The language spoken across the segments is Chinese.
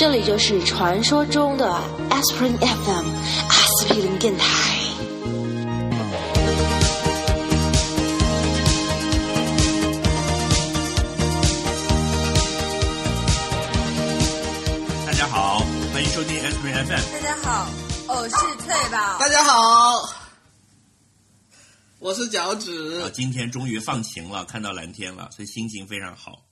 这里就是传说中的 Aspirin FM 阿司匹林电台。大家好，欢迎收听 SPRIN F M。大家好，我是翠宝。大家好，我是脚啊趾，。今天终于放晴了，看到蓝天了，所以心情非常好。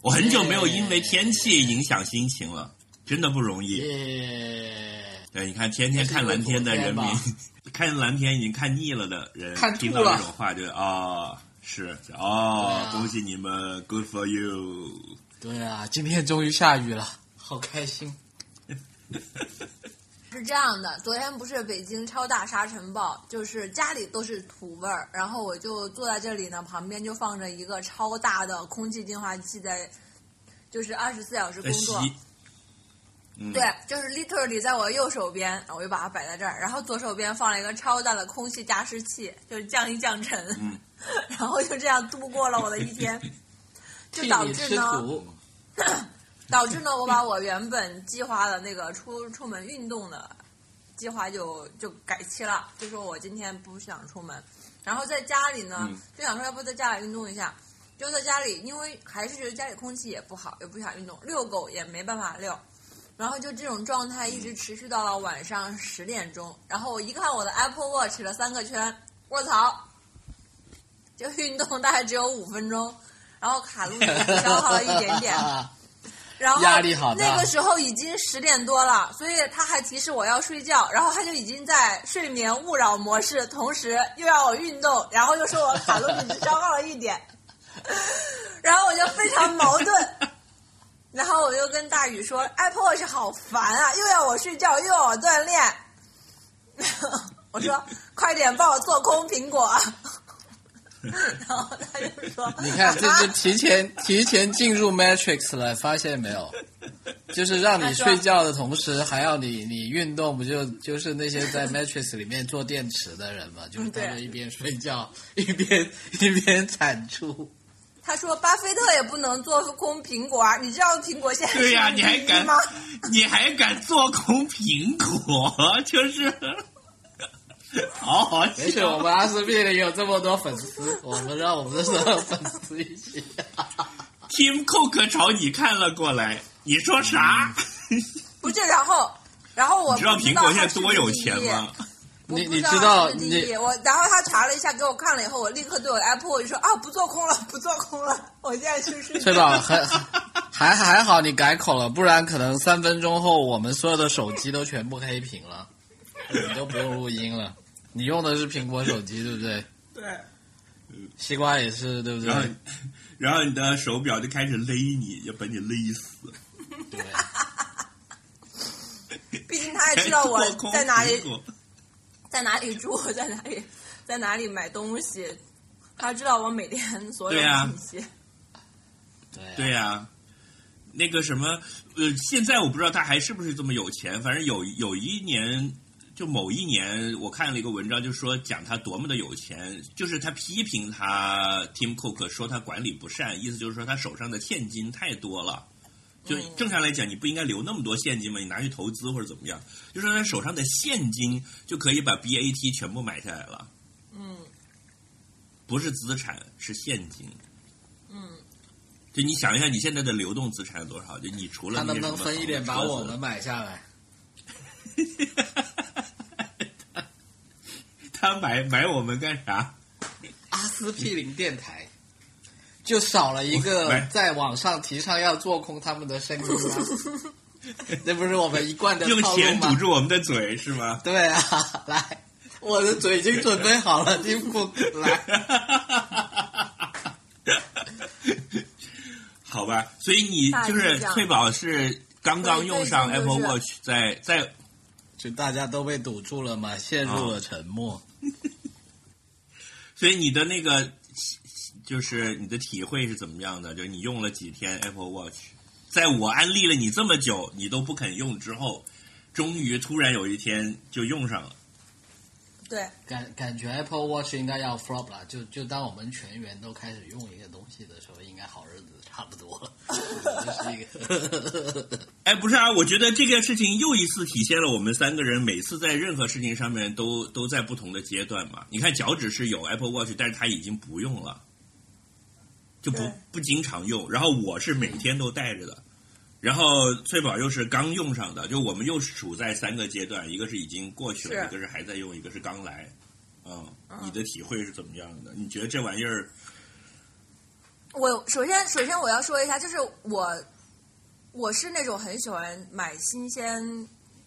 我很久没有因为天气影响心情了，真的不容易。耶！对，你看天天看蓝天的人民 看蓝天已经看腻了的人，看听到这种话就啊、是哦，啊恭喜你们，Good for you。对啊，今天终于下雨了，好开心。是这样的，昨天不是北京超大沙尘暴，就是家里都是土味儿，然后我就坐在这里呢，旁边就放着一个超大的空气净化器在，就是二十四小时工作。嗯，对，就是 literally 在我右手边，我就把它摆在这儿，然后左手边放了一个超大的空气加湿器，就是降一降尘，嗯。然后就这样度过了我的一天，就导致呢，土，导致呢，我把我原本计划的那个出出门运动的计划就就改期了，就说我今天不想出门，然后在家里呢，嗯就想说要不在家里运动一下，就在家里，因为还是觉得家里空气也不好，也不想运动，遛狗也没办法遛。然后就这种状态一直持续到了晚上十点钟，然后我一看我的 Apple Watch 了三个圈，卧槽，就运动大概只有五分钟，然后卡路里消耗了一点点，然后压力好大那个时候已经十点多了，所以他还提示我要睡觉，然后他就已经在睡眠勿扰模式，同时又要我运动，然后又说我卡路里只消耗了一点，然后我就非常矛盾。然后我就跟大宇说，Apple Watch 好烦啊，又要我睡觉，又要我锻炼。我说快点帮我做空苹果。然后他就说，你看，这是提前提前进入 Matrix 了，发现没有？就是让你睡觉的同时，还要你你运动，不就就是那些在 Matrix 里面做电池的人嘛？就是他们一边睡觉一边一边产出。他说巴菲特也不能做空苹果啊，你知道苹果现在对呀、是你还敢吗？你还敢做空苹果，就是好好没事，我们阿司匹林有这么多粉丝，我们让我们的所有粉丝一起。Tim Cook 朝你看了过来，你说啥？不是，然后然后我你知道苹果现在多有钱吗？你你知道你我，然后他查了一下，给我看了以后，我立刻对我 Apple 我就说啊，不做空了，不做空了，我现在去睡翠觉。宝还还还好你改口了，不然可能三分钟后我们所有的手机都全部黑屏了，你都不用录音了。你用的是苹果手机对不对？对。西瓜也是对不对然后对？，然后你的手表就开始勒你，要把你勒死。对，毕竟他也知道我在哪里在哪里住，在哪里，在哪里买东西，他知道我每天所有的信息。对啊对呀、那个什么，呃，现在我不知道他还是不是这么有钱，反正有有一年，就某一年，我看了一个文章，就说讲他多么的有钱，就是他批评他 Tim Cook 说他管理不善，意思就是说他手上的现金太多了。就嗯正常来讲，你不应该留那么多现金吗？你拿去投资或者怎么样？就说他手上的现金就可以把 BAT 全部买下来了，嗯不是资产，是现金。嗯，就你想一下，你现在的流动资产有多少？就你除了他能不能分一点把我们买下来？他买买我们干啥？阿司匹林电台就少了一个在网上提倡要做空他们的声音吗？这不是我们一贯的用？钱堵住我们的嘴是吗？对啊，来，我的嘴已经准备好了，听不来。好吧，所以你就是翠宝是刚刚用上 Apple Watch，在在就大家都被堵住了嘛，陷入了沉默。所以你的那个就是你的体会是怎么样的？就是你用了几天 Apple Watch，在我安利了你这么久，你都不肯用之后，终于突然有一天就用上了。对，感感觉 Apple Watch 应该要 flop 了，就就当我们全员都开始用一个东西的时候，差不多了。这是一个，哎，不是啊，我觉得这件事情又一次体现了我们三个人每次在任何事情上面都都在不同的阶段嘛。你看，脚趾是有 Apple Watch，但是他已经不用了，就不不经常用。然后我是每天都带着的，然后翠宝又是刚用上的，就我们又处在三个阶段，一个是已经过去了，一个是还在用，一个是刚来。嗯，你的体会是怎么样的？你觉得这玩意儿？我首先首先我要说一下，就是我我是那种很喜欢买新鲜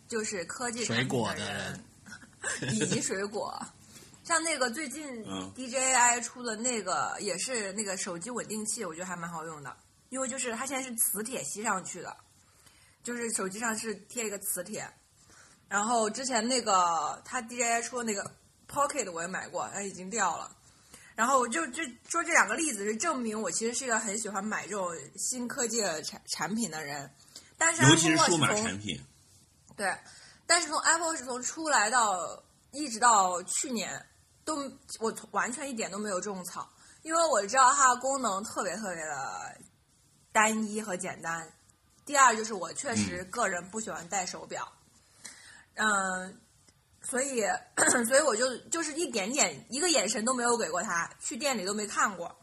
就是科技水果的人，以及水果。像那个最近嗯 DJI 出的那个也是那个手机稳定器，我觉得还蛮好用的，因为就是它现在是磁铁吸上去的，就是手机上是贴一个磁铁。然后之前那个它 DJI 出的那个 Pocket 我也买过，它已经掉了。然后我就就说这两个例子，是证明我其实是一个很喜欢买这种新科技的产产品的人。但是尤其是数码从产品，对，但是从 Apple 是从出来到一直到去年，都我完全一点都没有种草，因为我知道它的功能特别特别的单一和简单。第二就是我确实个人不喜欢戴手表，嗯、所以 所以我就就是一点点一个眼神都没有给过他，去店里都没看过，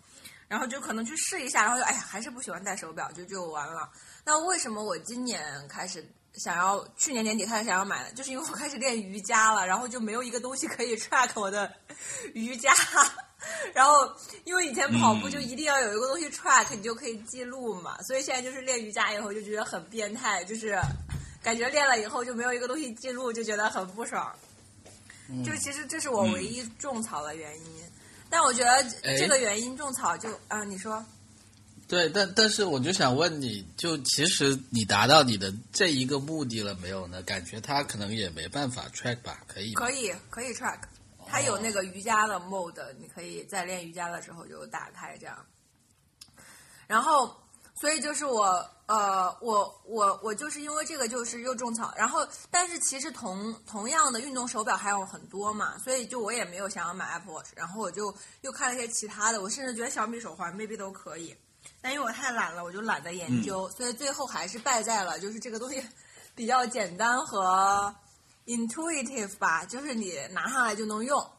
然后就可能去试一下，然后就哎呀还是不喜欢戴手表，就就完了。那为什么我今年开始想要，去年年底开始想要买的，就是因为我开始练瑜伽了，然后就没有一个东西可以 track 我的瑜伽。然后，因为以前跑步嗯就一定要有一个东西 track，你就可以记录嘛。所以现在就是练瑜伽以后就觉得很变态，就是感觉练了以后就没有一个东西记录，就觉得很不爽。嗯就其实这是我唯一种草的原因。但我觉得哎这个原因种草就，啊，你说，对，但但是我就想问你，就其实你达到你的这一个目的了没有呢？感觉他可能也没办法 track 吧？可以？可以可以 track，它有那个瑜伽的 mode，你可以在练瑜伽的时候就打开这样。然后，所以就是我呃，我我我就是因为这个就是又种草，然后但是其实同同样的运动手表还有很多嘛，所以就我也没有想要买 Apple Watch，然后我就又看了一些其他的，我甚至觉得小米手环 maybe 都可以，但因为我太懒了，我就懒得研究，所以最后还是败在了就是这个东西 比较简单和 intuitive 吧，就是你拿上来就能用，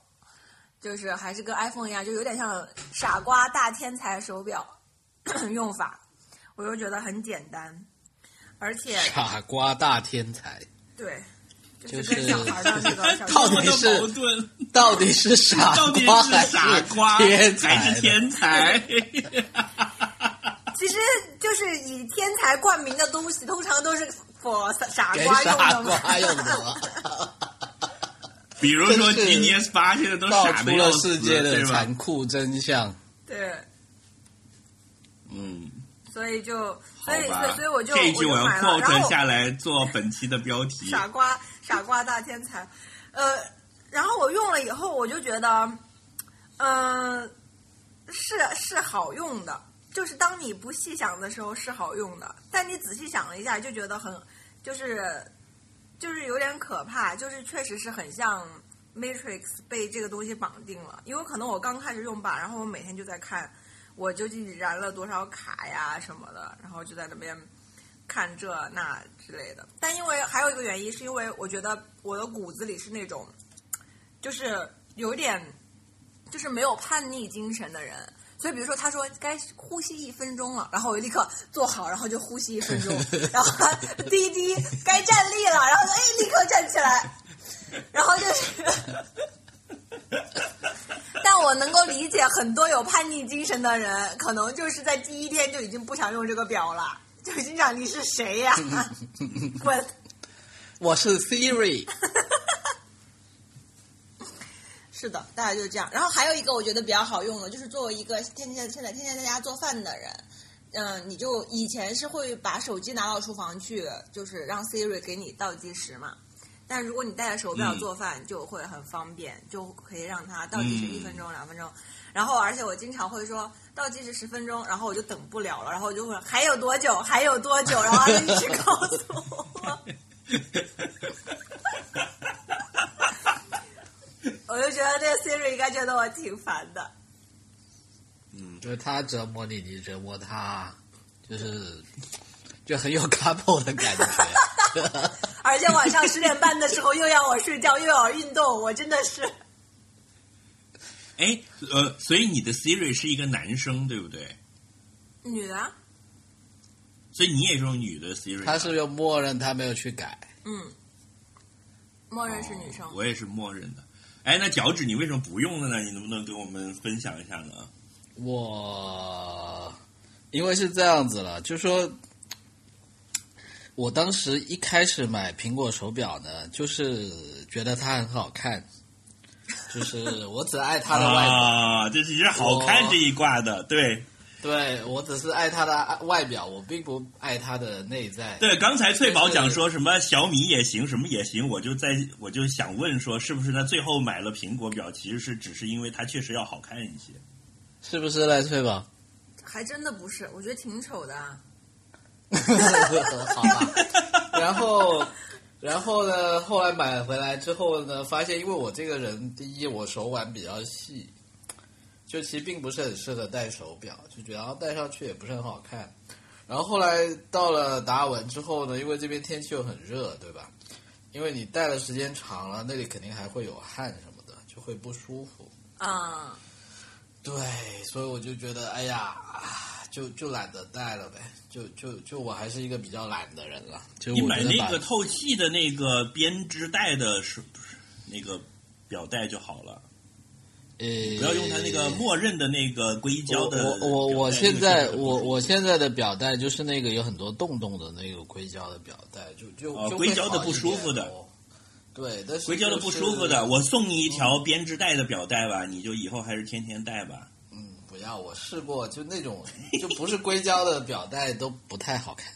就是还是跟 iPhone 一样，就有点像傻瓜大天才手表 用法，我又觉得很简单，而且傻瓜大天才，对，就是跟小孩的那个 小到底是矛盾？到底是傻到底是瓜还傻瓜天才还是呢？天才？其实就是以天才冠名的东西，通常都是 for 傻瓜用傻的嘛。瓜用的，比如说真是 GTS 八现在都道出了世界的？残酷真相。对，嗯，所以就所以所以我就这一句我就买了，然 quote 下来做本期的标题。傻瓜傻瓜大天才，呃，然后我用了以后，我就觉得，嗯、是是好用的，就是当你不细想的时候是好用的，但你仔细想了一下，就觉得很就是就是有点可怕，就是确实是很像 Matrix 被这个东西绑定了，因为可能我刚开始用吧，然后我每天就在看我究竟燃了多少卡呀什么的，然后就在那边看这那之类的。但因为还有一个原因，是因为我觉得我的骨子里是那种，就是有点就是没有叛逆精神的人。所以，比如说，他说该呼吸一分钟了，然后我就立刻坐好，然后就呼吸一分钟，然后 他滴滴该站立了，然后就哎立刻站起来，然后就是，但我能够理解很多有叛逆精神的人，可能就是在第一天就已经不想用这个表了，就已经讲你是谁呀、滚！我是 Siri，是的，大概就是这样。然后还有一个我觉得比较好用的，就是作为一个天天现在天天在家做饭的人，嗯，你就以前是会把手机拿到厨房去，就是让 Siri 给你倒计时嘛。但如果你带着手表嗯做饭，就会很方便，就可以让它倒计时嗯一分钟、两分钟。然后，而且我经常会说倒计时十分钟，然后我就等不了了，然后我就会还有多久，还有多久，然后他就一直告诉我。我 我就觉得这个 Siri 应该觉得我挺烦的。嗯就是他折磨你，你折磨他，就是就很有 couple 的感觉。而且晚上十点半的时候又要我睡觉，又要运动，我真的是。哎，呃，所以你的 Siri 是一个男生，对不对？女的啊，所以你也是用女的 Siri，他是用默认，他没有去改。嗯，默认是女生。哦我也是默认的。哎，那脚趾你为什么不用了呢？你能不能给我们分享一下呢？我因为是这样子了，就说我当时一开始买苹果手表呢，就是觉得它很好看，就是我只爱它的外表。啊，这只是好看这一挂的，对对我只是爱它的外表，我并不爱它的内在。对。刚才翠宝讲说什么小米也行，什么也行，我就在我就想问说，是不是他最后买了苹果表，其实是只是因为它确实要好看一些？是不是赖翠宝？还真的不是，我觉得挺丑的啊。好吧，然后，然后呢？后来买回来之后呢，发现因为我这个人，第一我手腕比较细，就其实并不是很适合戴手表，就觉得戴上去也不是很好看。然后后来到了达尔文之后呢，因为这边天气又很热，对吧？因为你戴的时间长了，那里肯定还会有汗什么的，就会不舒服。啊、对，所以我就觉得，哎呀，就就懒得戴了呗，就就就我还是一个比较懒的人了。就买那个透气的那个编织袋的是不是那个表带就好了？呃，不要用它那个默认的那个硅胶的我我我现在我我现在的表带就是那个有很多洞洞的那个硅胶的表带，就就硅胶的不舒服的哦对，但是硅胶的不舒服的，我送你一条编织袋的表带吧，你就以后还是天天戴吧。嗯，不要，我试过，就那种就不是硅胶的表带都不太好看。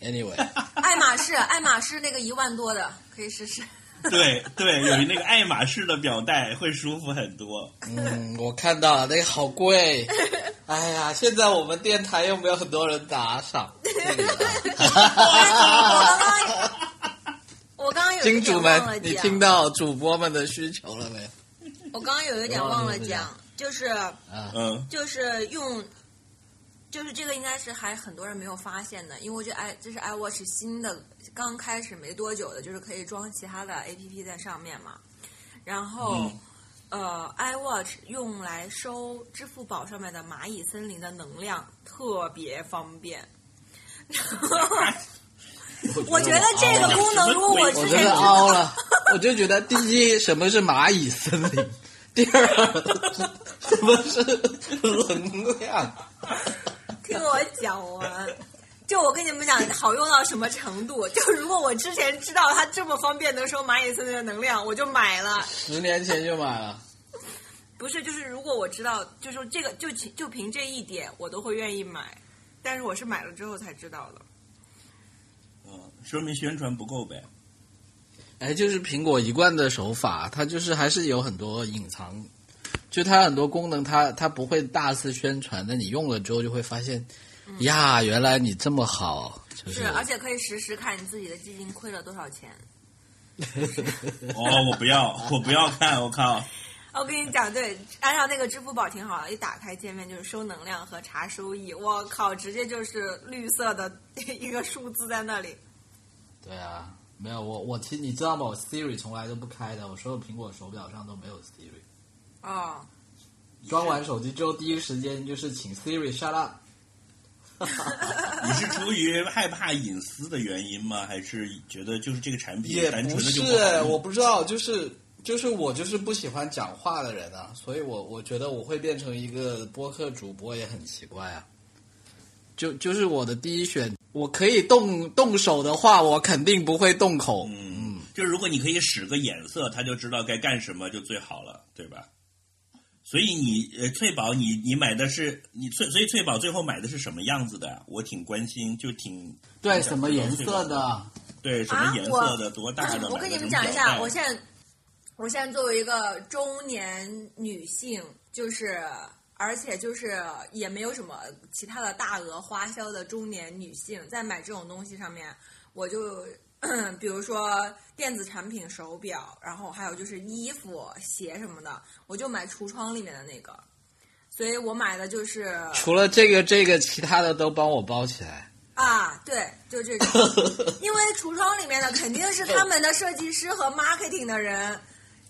Anyway，爱马仕，爱马仕那个一万多的可以试试。对对，有那个 爱马仕的表带会舒服很多。嗯，我看到了，那个好贵。哎呀，现在我们电台又没有很多人打赏。这个我刚刚，我刚刚有一金主们，你讲，听到主播们的需求了没？我刚刚有一点忘了讲，就是啊，嗯，就是用，就是这个应该是还很多人没有发现的，因为我觉得 i 这是 iWatch 新的刚开始没多久的，就是可以装其他的 APP 在上面嘛。然后，嗯呃，iWatch 用来收支付宝上面的蚂蚁森林的能量，特别方便。我觉得这个功能，如果我之我真的前知道凹了，我就觉得第一，什么是蚂蚁森林；第二，什么是能量。听我讲完。就我跟你们讲，好用到什么程度？就如果我之前知道它这么方便能收蚂蚁森林的能量，我就买了。十年前就买了，不是，就是如果我知道，就是说这个就就凭这一点，我都会愿意买。但是我是买了之后才知道的。嗯，说明宣传不够呗。哎，就是苹果一贯的手法，它就是还是有很多隐藏，就它很多功能它，它不会大肆宣传，那你用了之后就会发现，呀，原来你这么好，就是是，而且可以实时看你自己的基金亏了多少钱。哦，我不要，我不要看，我靠！我跟你讲，对，按照那个支付宝挺好的，一打开界面就是收能量和查收益，我靠，直接就是绿色的 一个数字在那里。对啊，没有我我其实你知道吗？我 Siri 从来都不开的，我所有苹果手表上都没有 Siri。哦，装完手机之后，第一时间就是请 Siri shut up。你是出于害怕隐私的原因吗？还是觉得就是这个产品也单纯的不是我不知道，就是就是我就是不喜欢讲话的人啊，所以我我觉得我会变成一个播客主播也很奇怪啊。就就是我的第一选，我可以动动手的话，我肯定不会动口。嗯，就是如果你可以使个眼色，他就知道该干什么，就最好了，对吧？所以你呃，翠宝，你你买的是你翠，所以翠宝最后买的是什么样子的？我挺关心，就挺对，什么颜色的？对什么颜色的，多大的？我跟你们讲一下，我现在我现在作为一个中年女性，就是而且就是也没有什么其他的大额花销的中年女性，在买这种东西上面，我就 比如说电子产品、手表，然后还有就是衣服、鞋什么的，我就买橱窗里面的那个。所以我买的就是除了这个这个，其他的都帮我包起来。啊，对，就这种，因为橱窗里面的肯定是他们的设计师和 marketing 的人，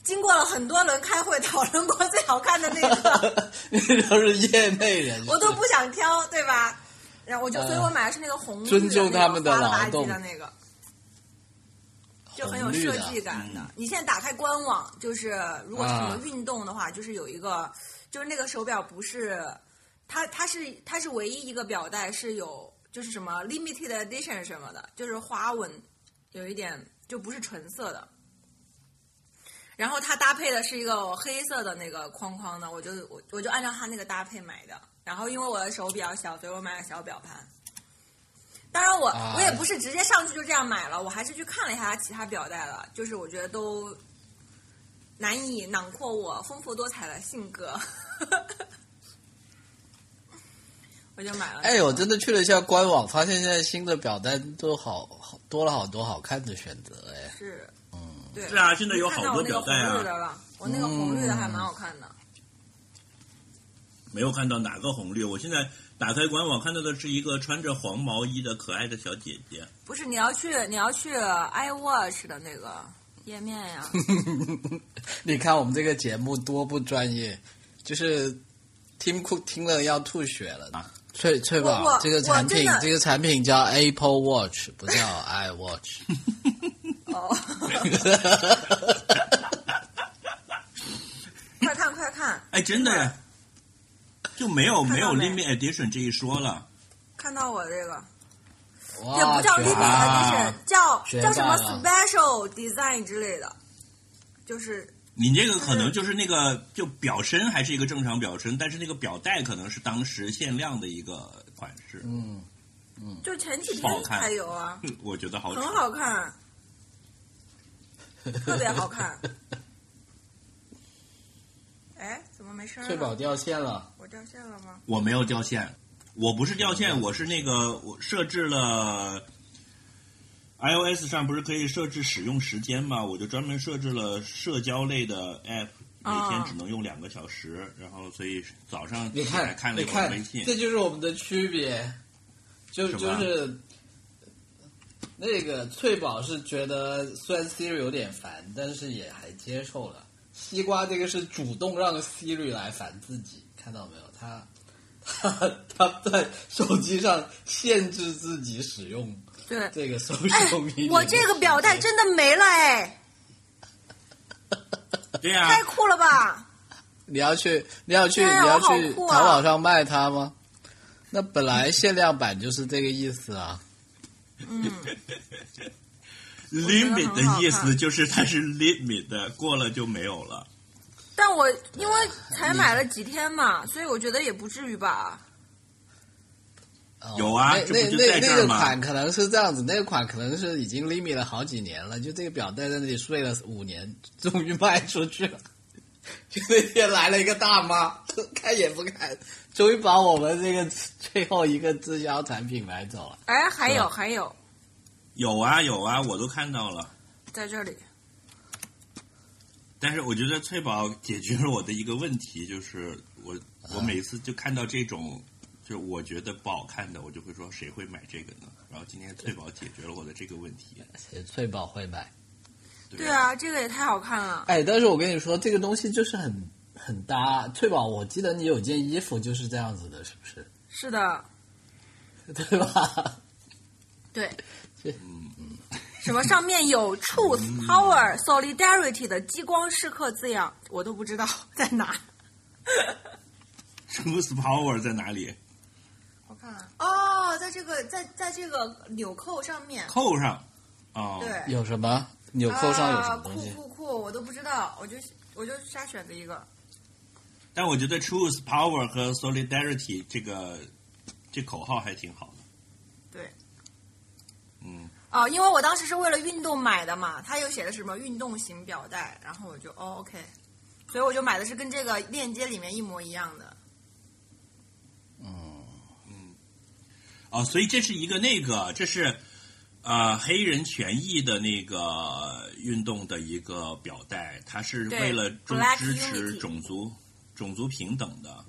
经过了很多轮开会讨论过最好看的那个，那都是业内人士。我都不想挑，对吧？然后我就，所以我买的是那个红绿尊重他们的花了吧劳动唧的那个，就很有设计感的。你现在打开官网，就是如果是什么啊运动的话，就是有一个，就是那个手表不是，它它是它是唯一一个表带是有就是什么 limited edition 什么的，就是花纹有一点就不是纯色的。然后它搭配的是一个黑色的那个框框的，我就我我就按照它那个搭配买的。然后因为我的手比较小，所以我买了小表盘。当然我，啊我也不是直接上去就这样买了，我还是去看了一下它其他表带了，就是我觉得都难以囊括我丰富多彩的性格，我就买了。哎，我真的去了一下官网，发现现在新的表带都好好多了好多好看的选择哎。是，对，是啊现在有好多表带啊我那个红绿的还蛮好看的。没有看到哪个红绿。我现在打开官网看到的是一个穿着黄毛衣的可爱的小姐姐。不是，你要去你要去 iWatch 的那个页面呀。你看我们这个节目多不专业，就是听哭听了要吐血了。翠翠宝这个产品这个产品叫 Apple Watch，不叫 iWatch。哦，快看快看，哎，真的？耶，就没有没有看到没 limit edition 这一说了。看到我这个，也不叫 limit 了。edition，叫叫什么？special design 之类的，就是你这个可能就是那个就表身还是一个正常表身，但是那个表带可能是当时限量的一个款式。嗯嗯，就前几天才有啊，我觉得好很好看，特别好看。哎，怎么没声儿翠宝？掉线了。我掉线了吗？我没有掉线，我不是掉线，我是那个我设置了 iOS 上不是可以设置使用时间吗？我就专门设置了社交类的 app，每天啊只能用两个小时，然后所以早上你起来看，看了一会儿微信，，这就是我们的区别，就就是那个翠宝是觉得虽然 Siri 有点烦，但是也还接受了。西瓜这个是主动让 Siri 来烦自己，看到没有？他他 他在手机上限制自己使用对，这个搜哎索迷。，我这个表带真的没了哎，对呀、太酷了吧！你要去，你要去，啊你要去淘宝上卖它吗？那本来限量版就是这个意思啊。嗯，limit 的意思就是它是 limit 的，过了就没有了。但我因为才买了几天嘛，所以我觉得也不至于吧。哦有啊那这不就那那那个在这儿吗款可能是这样子，那个款可能是已经 limit 了好几年了，就这个表带在那里睡了五年，终于卖出去了。就那天来了一个大妈，看也不看，终于把我们这个最后一个滞销产品买走了。哎，还有还有，有啊有啊，我都看到了。在这里，但是我觉得翠宝解决了我的一个问题，就是我我每次就看到这种，就我觉得不好看的，我就会说谁会买这个呢？然后今天翠宝解决了我的这个问题。翠宝会买。对啊，这个也太好看了。哎，但是我跟你说，这个东西就是很很搭。翠宝，我记得你有件衣服就是这样子的，是不是？是的，对吧？对。嗯，什么上面有 Truth、Power、Solidarity 的激光时刻字样，我都不知道 在哪。Truth Power 在哪里？我看看，哦，在这个在在这个纽扣上面，扣上。哦，对，有什么纽扣上有什么啊东西？酷酷酷，我都不知道，我就我就瞎选的一个。但我觉得 Truth Power 和 Solidarity 这个这口号还挺好的。对，嗯，哦，因为我当时是为了运动买的嘛，它又写的是什么运动型表带，然后我就哦 OK，所以我就买的是跟这个链接里面一模一样的。嗯，哦，所以这是一个那个，这是呃黑人权益的那个运动的一个表带，它是为了支持种族种族平等的，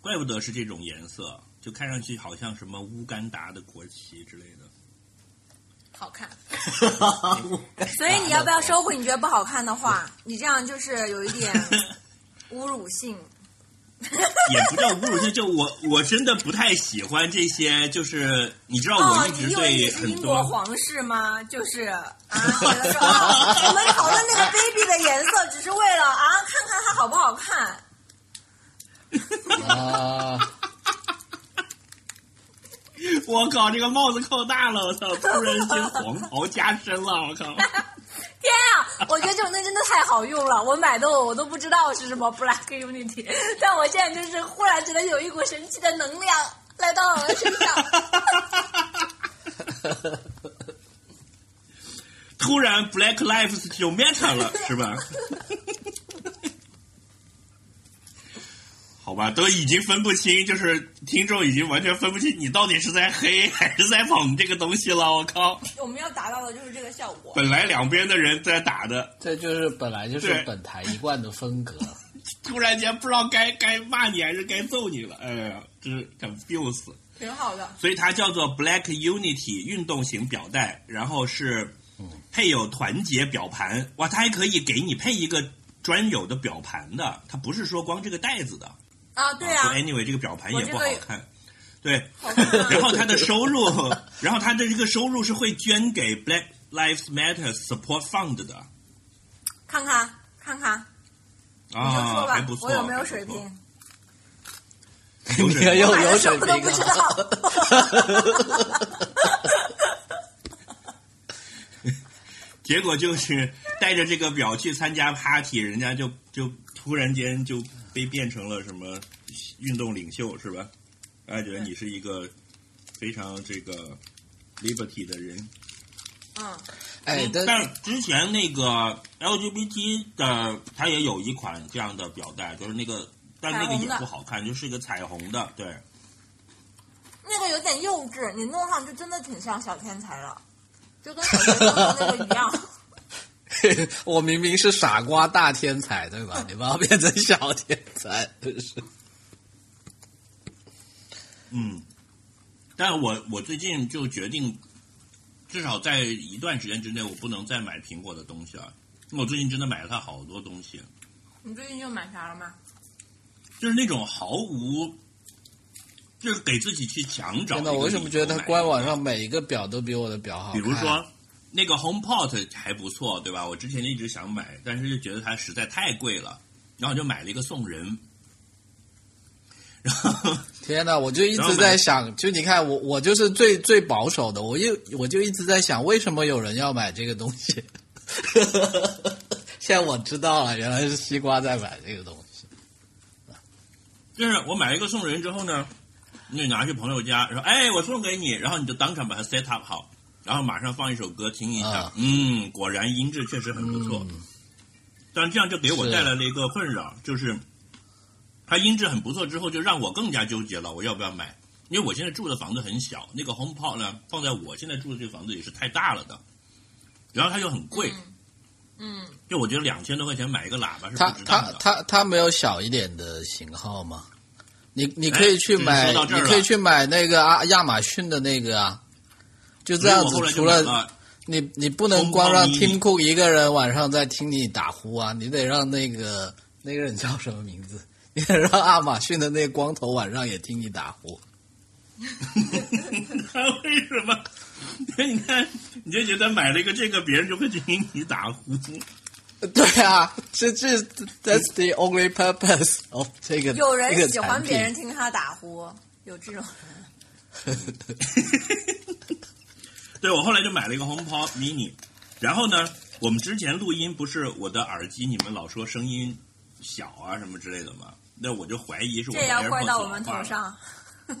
怪不得是这种颜色，就看上去好像什么乌干达的国旗之类的。好看。所以你要不要收回？你觉得不好看的话，你这样就是有一点侮辱性。也不叫侮辱性，就我我真的不太喜欢这些，就是你知道哦我，一直对很是英国多皇室吗？就是啊，我们讨论那个 baby 的颜色，只是为了啊，看看它好不好看。啊，我靠，这个帽子扣大了，我操！突然间黄袍加身了，我靠！我觉得这种东西真的太好用了，我买的我我都不知道是什么 Black Unity，但我现在就是忽然觉得有一股神奇的能量来到了我的身上。突然 Black Lives 就 matter 了，是吧？好吧，都已经分不清，就是听众已经完全分不清你到底是在黑还是在捧这个东西了。我靠！我们要达到的就是这个效果。本来两边的人在打的，这就是本来就是本台一贯的风格。突然间不知道该该骂你还是该揍你了。哎呀，真是 confuse。挺好的，所以它叫做 Black Unity 运动型表带，然后是配有团结表盘。哇，它还可以给你配一个专有的表盘的，它不是说光这个袋子的。啊，对说啊，anyway 这个表盘也不好看。对，然后他的收入，然后他的这个收入是会捐给 Black Lives Matter Support Fund 的看看看看，你就啊，说吧还不，错，我有没有？水平？有水平有有水什么都不知平。结果就是带着这个表去参加 party，人家就就突然间就被变成了什么运动领袖是吧？大家觉得你是一个非常这个 liberty 的人。嗯，哎，但但之前那个 LGBT 的，它也有一款这样的表带，就是那个，但那个也不好看，就是一个彩虹的，对。那个有点幼稚，你弄上就真的挺像小天才了，就跟小学生的那个一样。我明明是傻瓜大天才，对吧？你把我变成小天才，真是。嗯，但我我最近就决定，至少在一段时间之内，我不能再买苹果的东西了。我最近真的买了它好多东西，你最近又买啥了吗？就是那种毫无，就是给自己去强找真的。我为什么觉得它官网上每一个表都比我的表好？比如说那个 HomePod 还不错，对吧？我之前一直想买，但是就觉得它实在太贵了，然后就买了一个送人。然后 天哪，我就一直在想，就你看我，我就是最最保守的，我就我就一直在想，为什么有人要买这个东西？现在我知道了，原来是西瓜在买这个东西。就是我买了一个送人之后呢，你拿去朋友家，说哎我送给你，然后你就当场把它 set up 好，然后马上放一首歌听一下，啊嗯，果然音质确实很不错。嗯但这样就给我带来了一个困扰，就是它音质很不错之后，就让我更加纠结了，我要不要买？因为我现在住的房子很小，那个 HomePod 呢放在我现在住的这个房子也是太大了的，然后它又很贵，嗯，就我觉得两千多块钱买一个喇叭是它它不值当的。它它没有小一点的型号吗？你你可以去哎买，你可以去买那个啊亚马逊的那个啊，就这样子除了你你不能光让红包迷 Tim Cook 一个人晚上在听你打呼啊，你得让那个那个人叫什么名字？你得让亚马逊的那个光头晚上也听你打呼。他为什么？你看，你就觉得买了一个这个，别人就会听你打呼。对啊，这这 That's the only purpose of 这个有人喜欢别人听他打呼，有这种人。对我后来就买了一个 HomePod Mini，然后呢，我们之前录音不是我的耳机，你们老说声音小啊什么之类的嘛，那我就怀疑是我的这要怪到我们头上。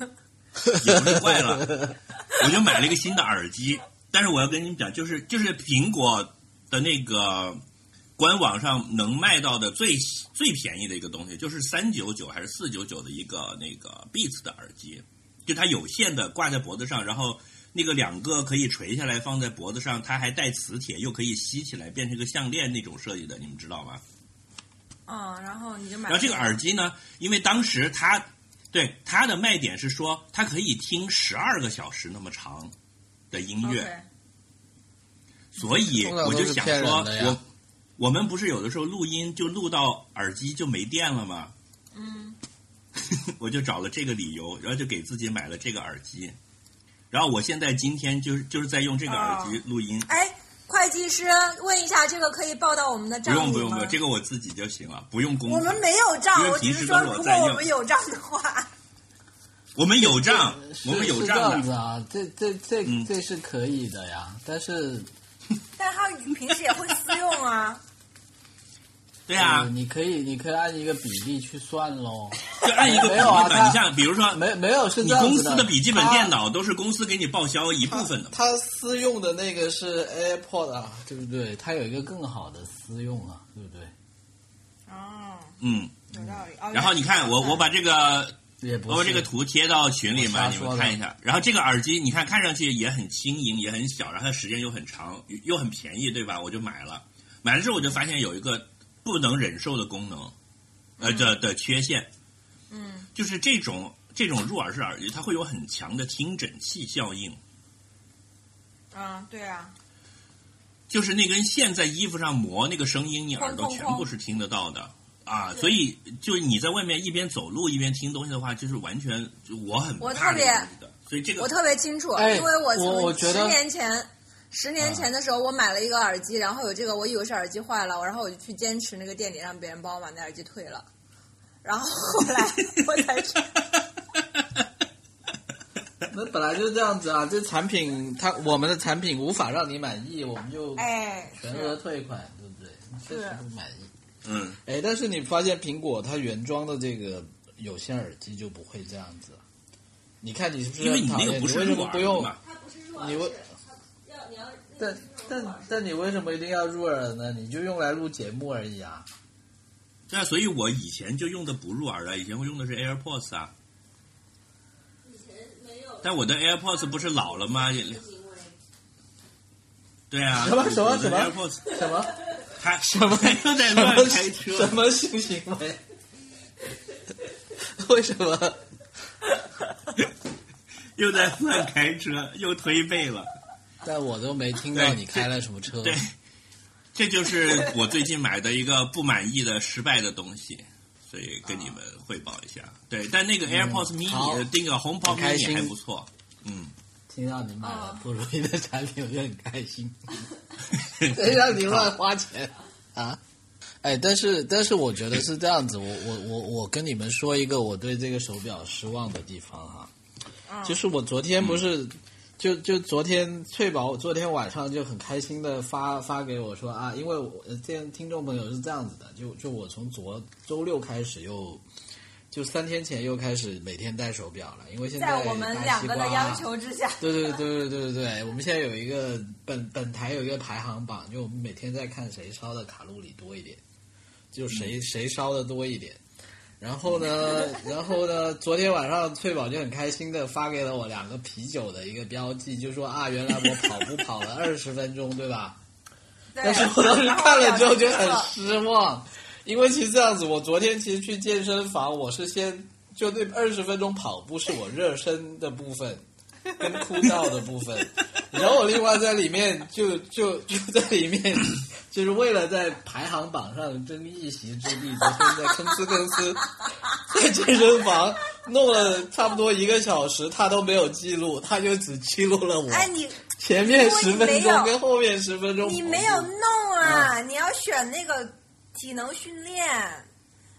也不是怪了，我就买了一个新的耳机，但是我要跟你们讲，就是就是苹果的那个官网上能卖到的最最便宜的一个东西，就是三九九还是四九九的一个那个 Beats 的耳机，就它有线的挂在脖子上，然后那个两个可以垂下来放在脖子上，它还带磁铁，又可以吸起来变成个项链那种设计的，你们知道吗？嗯，然后你就买。然后这个耳机呢，因为当时它对它的卖点是说，它可以听十二个小时那么长的音乐。所以我就想说，我我们不是有的时候录音就录到耳机就没电了吗？嗯，我就找了这个理由，然后就给自己买了这个耳机。然后我现在今天就是就是在用这个耳机录音，哎，会计师，问一下，这个可以报到我们的账里吗？用不用不用，这个我自己就行了，不用公开。我们没有账我只是说，如果我们有账的话，我们有账，我们有账的。样子啊，这这这嗯这是可以的呀，但是但他平时也会私用啊。对啊呃，你可以你可以按一个比例去算喽。就按一个比没有啊他例吧。你像比如说，没没有是你公司的笔记本电脑都是公司给你报销一部分的。他私用的那个是 AirPod 啊，对不对？他有一个更好的私用啊，对不对？哦，嗯，有道理。哦然后你看我我把这个也不是我把这个图贴到群里嘛，你们看一下。然后这个耳机，你看看上去也很轻盈，也很小，然后它时间又很长，又又很便宜，对吧？我就买了。买了之后我就发现有一个不能忍受的功能，呃的的缺陷，嗯。就是这种这种入耳式耳机，它会有很强的听诊器效应，嗯，对啊，就是那根线在衣服上磨那个声音，你耳朵全部是听得到的。啊，所以就是你在外面一边走路一边听东西的话，就是完全就我很我特别所以这个我特别清楚，哎因为我我我觉得从十年前。十年前的时候，我买了一个耳机，然后有这个，我以为是耳机坏了，然后我就去坚持那个店里，让别人帮我把那耳机退了，然后后来我才知 那本来就是这样子啊，这产品它我们的产品无法让你满意，我们就哎，全额退款，对不对？确实不满意。嗯，哎，但是你发现苹果它原装的这个有线耳机就不会这样子。你看你是不是因为？你那个不是你为什入耳的么不用？嘛，它不是入你但但但你为什么一定要入耳呢？你就用来录节目而已啊。对啊，所以我以前就用的不入耳的，以前我用的是 AirPods 啊。但我的 AirPods 不是老了吗？也对啊，什么什么什么 AirPods 什么他什么又在乱开车什？么性行为？为什么？又在乱开车，又推背了。但我都没听到你开了什么车。对，这就是我最近买的一个不满意的、失败的东西，所以跟你们汇报一下。对，但那个 AirPods Mini，呃那个 HomePod 很开 Mini 心还不错。嗯，听到你买了哦不如意的产品，我就很开心。谁让你乱花钱啊？哎，但是但是我觉得是这样子，我我我我跟你们说一个我对这个手表失望的地方哈，嗯就是我昨天不是。就就昨天翠宝昨天晚上就很开心的发发给我说啊，因为我呃这样听众朋友是这样子的，就就我从昨周六开始又就三天前又开始每天戴手表了，因为现在我们两个的要求之下，对对对对对对对，我们现在有一个本本台有一个排行榜，就我们每天在看谁烧的卡路里多一点，就谁、谁烧的多一点。然后呢，然后呢，昨天晚上翠宝就很开心的发给了我两个啤酒的一个标记，就说啊，原来我跑步跑了二十分钟，对吧？对但是我当时看了之后就很失望，因为其实这样子，我昨天其实去健身房，我是先就对二十分钟跑步是我热身的部分，跟枯燥的部分，然后我另外在里面就就就在里面，就是为了在排行榜上争一席之地，昨天在吭哧吭哧在健身房弄了差不多一个小时，他都没有记录，他就只记录了我哎，你前面十分钟跟后面十分钟。你没有弄啊，你要选那个体能训练，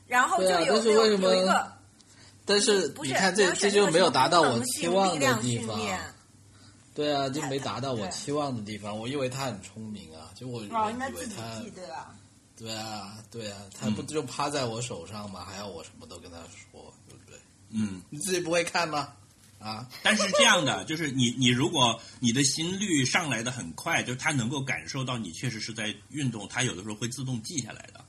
然后就有有一个但是你看这这就没有达到我期望的地方。对啊，就没达到我期望的地方。我以为他很聪明啊，就我以为他对啊对啊，他不就趴在我手上吗？还要我什么都跟他说，对不对？嗯，你自己不会看吗？啊，但是这样的，就是你你如果你的心率上来的很快，就是他能够感受到你确实是在运动，他有的时候会自动记下来的。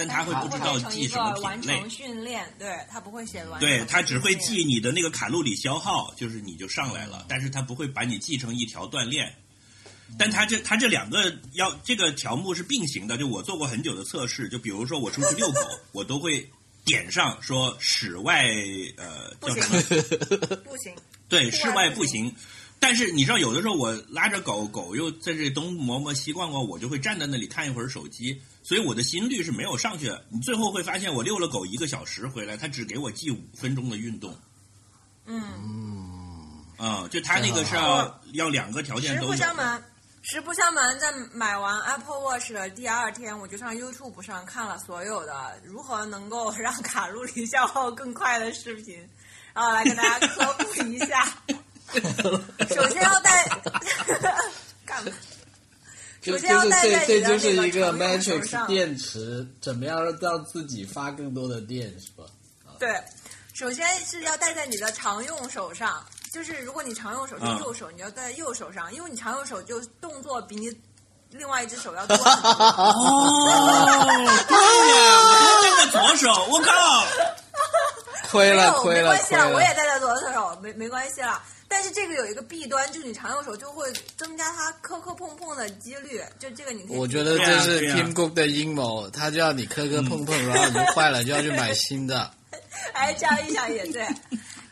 但他会不知道记什么完品类。训练，对他不会写完。对他只会记你的那个卡路里消耗，就是你就上来了，但是他不会把你记成一条锻炼。但他这他这两个要这个条目是并行的，就我做过很久的测试，就比如说我出去遛狗，我都会点上说室外呃叫什么？不行，对，室外步行。但是你知道，有的时候我拉着狗狗又在这东磨磨西逛逛，我就会站在那里看一会儿手机，所以我的心率是没有上去的。你最后会发现，我遛了狗一个小时回来，它只给我记五分钟的运动。嗯，啊、就它那个是要要两个条件实不。相瞒，实不相瞒，在买完 Apple Watch 的第二天，我就上 YouTube 上看了所有的如何能够让卡路里消耗更快的视频，然后来跟大家科普一下。首先要带 干嘛？就就首先要是这带在这就是一个 Matrix 电池，怎么样让自己发更多的电，是吧？对，首先是要戴在你的常用手上，就是如果你常用手是嗯右手，你要戴在右手上，因为你常用手就动作比你另外一只手要多。哦，对呀，我就站在左手，我靠！亏，了亏了没关系了，亏了我！也戴在没没关系了。但是这个有一个弊端，就是你常用手就会增加它磕磕碰碰的几率，就这个你可以。我觉得这是啊对啊 Tim Cook 的阴谋，他就要你磕磕碰碰，然后你坏了就要去买新的。哎，这样一想也对。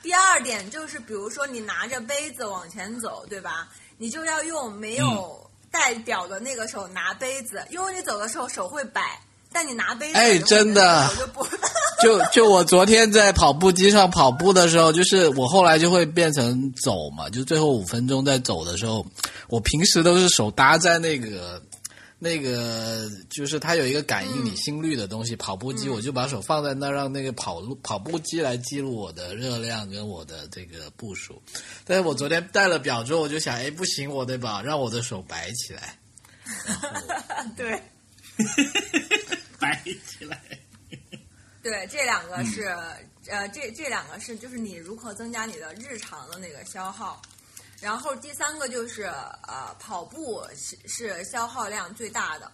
第二点就是，比如说你拿着杯子往前走，对吧？你就要用没有带表的那个手拿杯子，因为你走的时候手会摆，但你拿杯子哎真的就不。就就我昨天在跑步机上跑步的时候，就是我后来就会变成走嘛，就最后五分钟在走的时候，我平时都是手搭在那个那个，就是它有一个感应你心率的东西，跑步机我就把手放在那，让那个跑路跑步机来记录我的热量跟我的这个步数。但是我昨天戴了表之后，我就想，哎，不行，我得把让我的手摆起来。对 摆起来。对，这两个是、呃，这这两个是就是你如何增加你的日常的那个消耗。然后第三个就是呃，跑步是是消耗量最大的，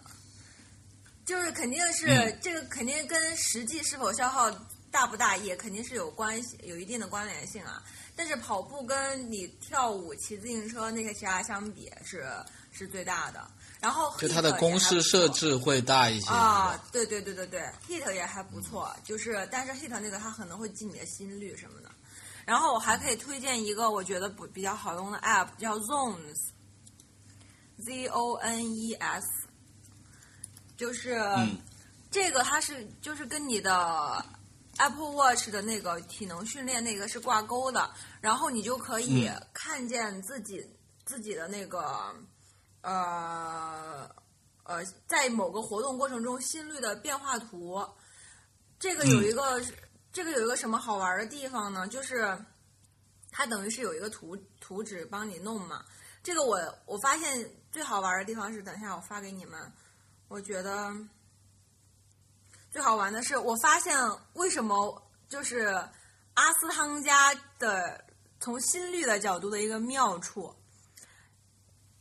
就是肯定是、嗯这个肯定跟实际是否消耗大不大也肯定是有关系，有一定的关联性啊。但是跑步跟你跳舞、骑自行车那些其他相比是是最大的。然后就它的公式设置会大一些。啊，对对对对对，Hit 也还不错，就是但是 Hit 那个它可能会记你的心率什么的。然后我还可以推荐一个我觉得不比较好用的 App，叫 Zones，Z O N E S，就是、嗯这个它是就是跟你的 Apple Watch 的那个体能训练那个是挂钩的，然后你就可以嗯看见自己、自己的那个呃呃，在某个活动过程中心率的变化图。这个有一个、这个有一个什么好玩的地方呢？就是它等于是有一个图图纸帮你弄嘛。这个我我发现最好玩的地方是，等一下我发给你们。我觉得最好玩的是，我发现为什么就是阿斯汤加的从心率的角度的一个妙处，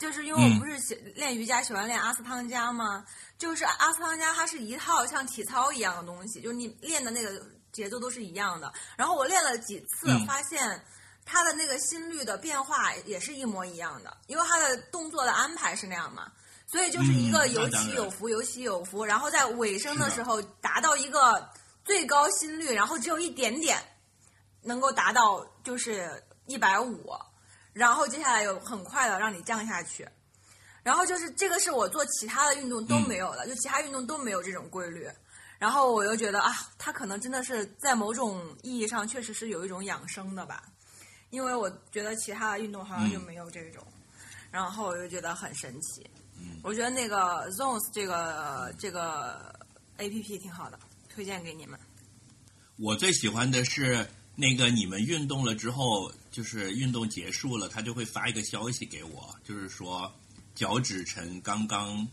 就是因为我不是喜练瑜伽喜欢练阿斯汤加吗？就是阿斯汤加它是一套像体操一样的东西，就是你练的那个节奏都是一样的。然后我练了几次，嗯发现它的那个心率的变化也是一模一样的，因为它的动作的安排是那样嘛。所以就是一个有起有伏，有起有伏，然后在尾声的时候达到一个最高心率，然后只有一点点能够达到就是一百五，然后接下来有很快的让你降下去，然后就是这个是我做其他的运动都没有的，就其他运动都没有这种规律。然后我又觉得啊，它可能真的是在某种意义上确实是有一种养生的吧，因为我觉得其他的运动好像就没有这种，然后我就觉得很神奇。我觉得那个 Zones 这个这个 A P P 挺好的，推荐给你们。我最喜欢的是那个你们运动了之后，就是运动结束了，他就会发一个消息给我，就是说脚趾晨刚刚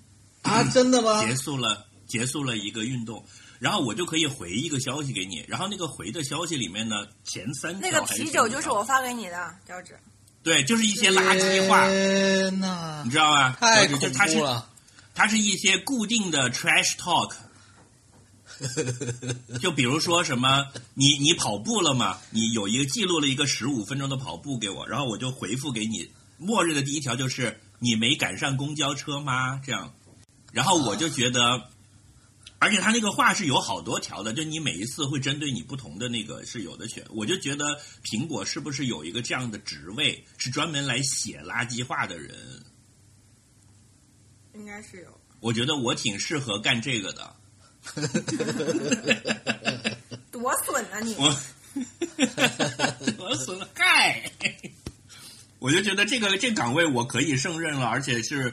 啊，真的吗？结束了结束了一个运动，然后我就可以回一个消息给你，然后那个回的消息里面呢，前三那个啤酒就是我发给你的脚趾。对，就是一些垃圾话，天呐你，知道吧？太恐怖了！它是一些固定的 trash talk，就比如说什么，你你跑步了吗？你有一个记录了一个十五分钟的跑步给我，然后我就回复给你。末日的第一条就是你没赶上公交车吗？这样，然后我就觉得，而且他那个话是有好多条的，就你每一次会针对你不同的那个是有的选。我就觉得苹果是不是有一个这样的职位，是专门来写垃圾话的人？应该是有。我觉得我挺适合干这个的。多损啊你！我 多损害！我就觉得这个这个岗位我可以胜任了，而且是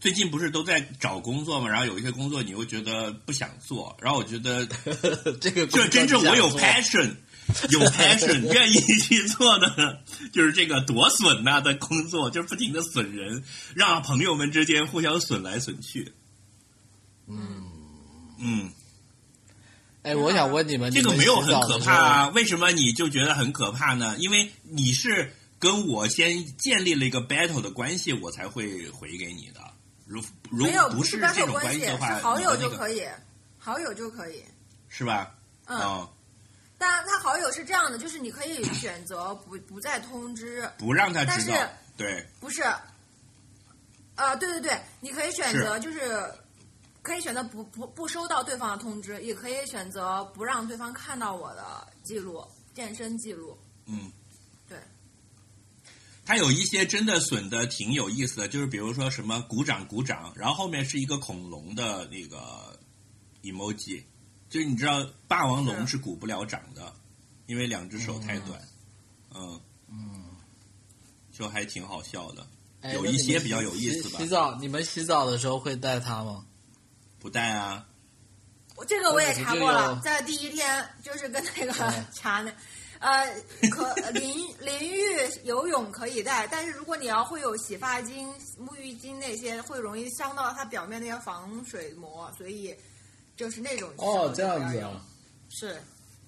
最近不是都在找工作嘛，然后有一些工作你又觉得不想做，然后我觉得 这个就真正我有 passion，有 passion 愿意去做的，就是这个多损呐的工作，就是不停的损人，让朋友们之间互相损来损去。嗯嗯，哎，我想问你们，这个没有很可怕啊？啊？为什么你就觉得很可怕呢？因为你是跟我先建立了一个 battle 的关系，我才会回给你的。如如没有不是这种关系，的话，好友就可以，好友就可以。是吧？嗯，哦当然他好友是这样的，就是你可以选择不不再通知，不让他但是知道。对，不是，呃，对对对，你可以选择就是。可以选择不不不收到对方的通知，也可以选择不让对方看到我的记录，健身记录。嗯，对。他有一些真的损的挺有意思的，就是比如说什么鼓掌鼓掌，然后后面是一个恐龙的那个 emoji，就是你知道霸王龙是鼓不了掌的，因为两只手太短。嗯嗯，就还挺好笑的，哎有一些比较有意思吧。洗澡，你们洗澡的时候会带它吗？不带啊。我这个我也查过了，在第一天就是跟那个嗯查那，呃，可 淋淋浴游泳可以带，但是如果你要会有洗发精、沐浴巾那些，会容易伤到它表面那些防水膜，所以就是那种哦，这样子啊。是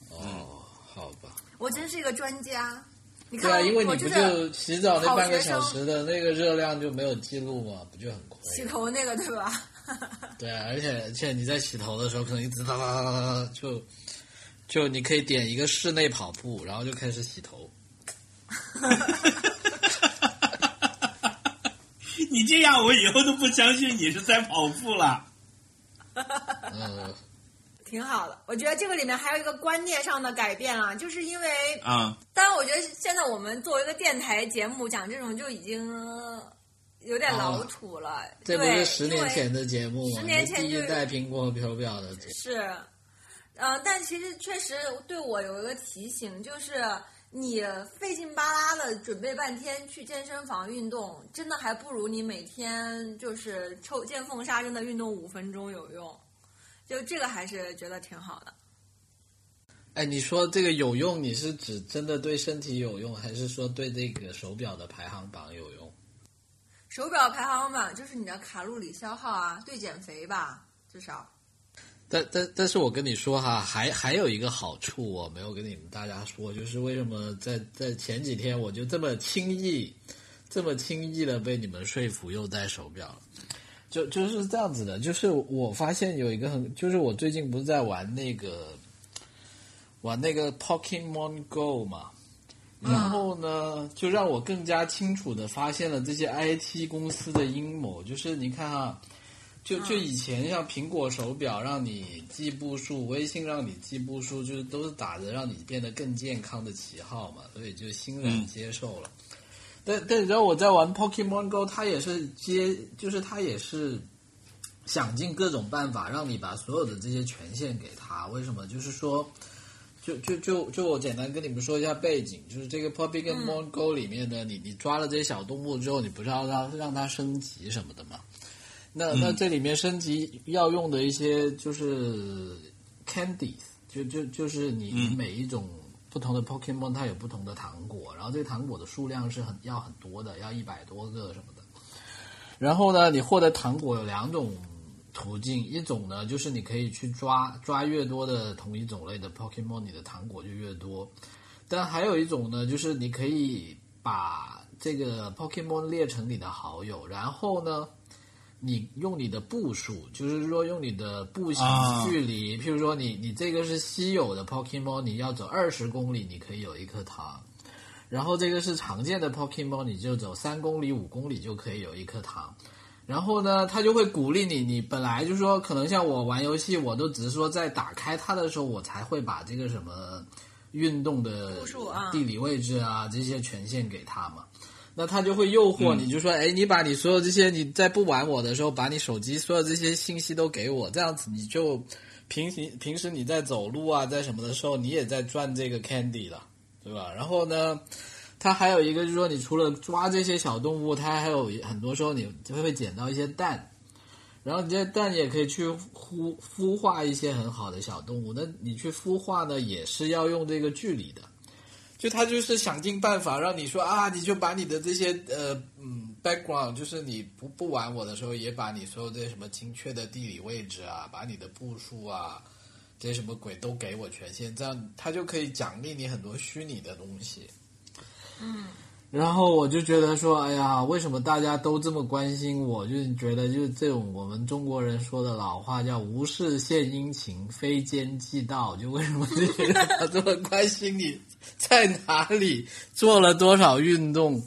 哦，好吧。我真是一个专家。你对啊，因为你不就洗澡那半个小时的那个热量就没有记录嘛？不就很亏？洗头那个对吧？对啊，而且而且你在洗头的时候，可能一直哒哒哒哒哒，就就你可以点一个室内跑步，然后就开始洗头。你这样，我以后都不相信你是在跑步了。嗯，挺好的，我觉得这个里面还有一个观念上的改变啊，就是因为啊、当然，我觉得现在我们作为一个电台节目讲这种就已经有点老土了。这不是十年前的节目吗？十年前就第一代苹果手表的节目。是，呃，但其实确实对我有一个提醒，就是你费劲巴拉的准备半天去健身房运动，真的还不如你每天就是抽见缝插针的运动五分钟有用。就这个还是觉得挺好的。哎，你说这个有用，你是指真的对身体有用，还是说对这个手表的排行榜有用？手表排行榜就是你的卡路里消耗啊，对减肥吧，至少。但但但是我跟你说哈，还还有一个好处我没有跟你们大家说，就是为什么在在前几天我就这么轻易，这么轻易的被你们说服又戴手表了，就就是这样子的，就是我发现有一个很，就是我最近不是在玩那个玩那个 Pokemon Go 嘛，然后呢，就让我更加清楚的发现了这些 IT 公司的阴谋，就是你看哈。就就以前像苹果手表让你记步数，微信让你记步数，就是都是打着让你变得更健康的旗号嘛，所以就欣然接受了。但但你知道我在玩 Pokemon Go，它也是接，就是它也是想尽各种办法让你把所有的这些权限给他。为什么？就是说，就就就就我简单跟你们说一下背景，就是这个 Pokemon Go 里面的你你抓了这些小动物之后，你不是要让让它升级什么的吗？那那这里面升级要用的一些就是 candies，就就就是你你每一种不同的 Pokemon 它有不同的糖果，然后这个糖果的数量是很要很多的，要一百多个什么的。然后呢，你获得糖果有两种途径，一种呢就是你可以去抓抓越多的同一种类的 Pokemon，你的糖果就越多。但还有一种呢，就是你可以把这个 Pokemon 列成你的好友，然后呢。你用你的步数，就是说用你的步行啊距离，譬如说你你这个是稀有的 Pokemon，你要走二十公里，你可以有一颗糖。然后这个是常见的 Pokemon，你就走三公里、五公里就可以有一颗糖。然后呢，他就会鼓励你，你本来就说，可能像我玩游戏，我都只是说在打开它的时候，我才会把这个什么运动的啊地理位置啊这些权限给他嘛。那他就会诱惑你，就说，哎，你把你所有这些，你在不玩我的时候，把你手机所有这些信息都给我，这样子你就平行平时你在走路啊，在什么的时候，你也在赚这个 candy 了，对吧？然后呢，它还有一个就是说，你除了抓这些小动物，它还有很多时候你就会捡到一些蛋，然后你这些蛋也可以去孵孵化一些很好的小动物。那你去孵化呢，也是要用这个距离的。就他就是想尽办法让你说啊，你就把你的这些呃嗯 background，就是你不不玩我的时候，也把你所有这些什么精确的地理位置啊，把你的步数啊，这些什么鬼都给我权限，这样他就可以奖励你很多虚拟的东西。嗯，然后我就觉得说，哎呀，为什么大家都这么关心我？就是觉得就是这种我们中国人说的老话叫“无事献殷勤，非奸即盗”，就为什么这些人他这么关心你在哪里做了多少运动？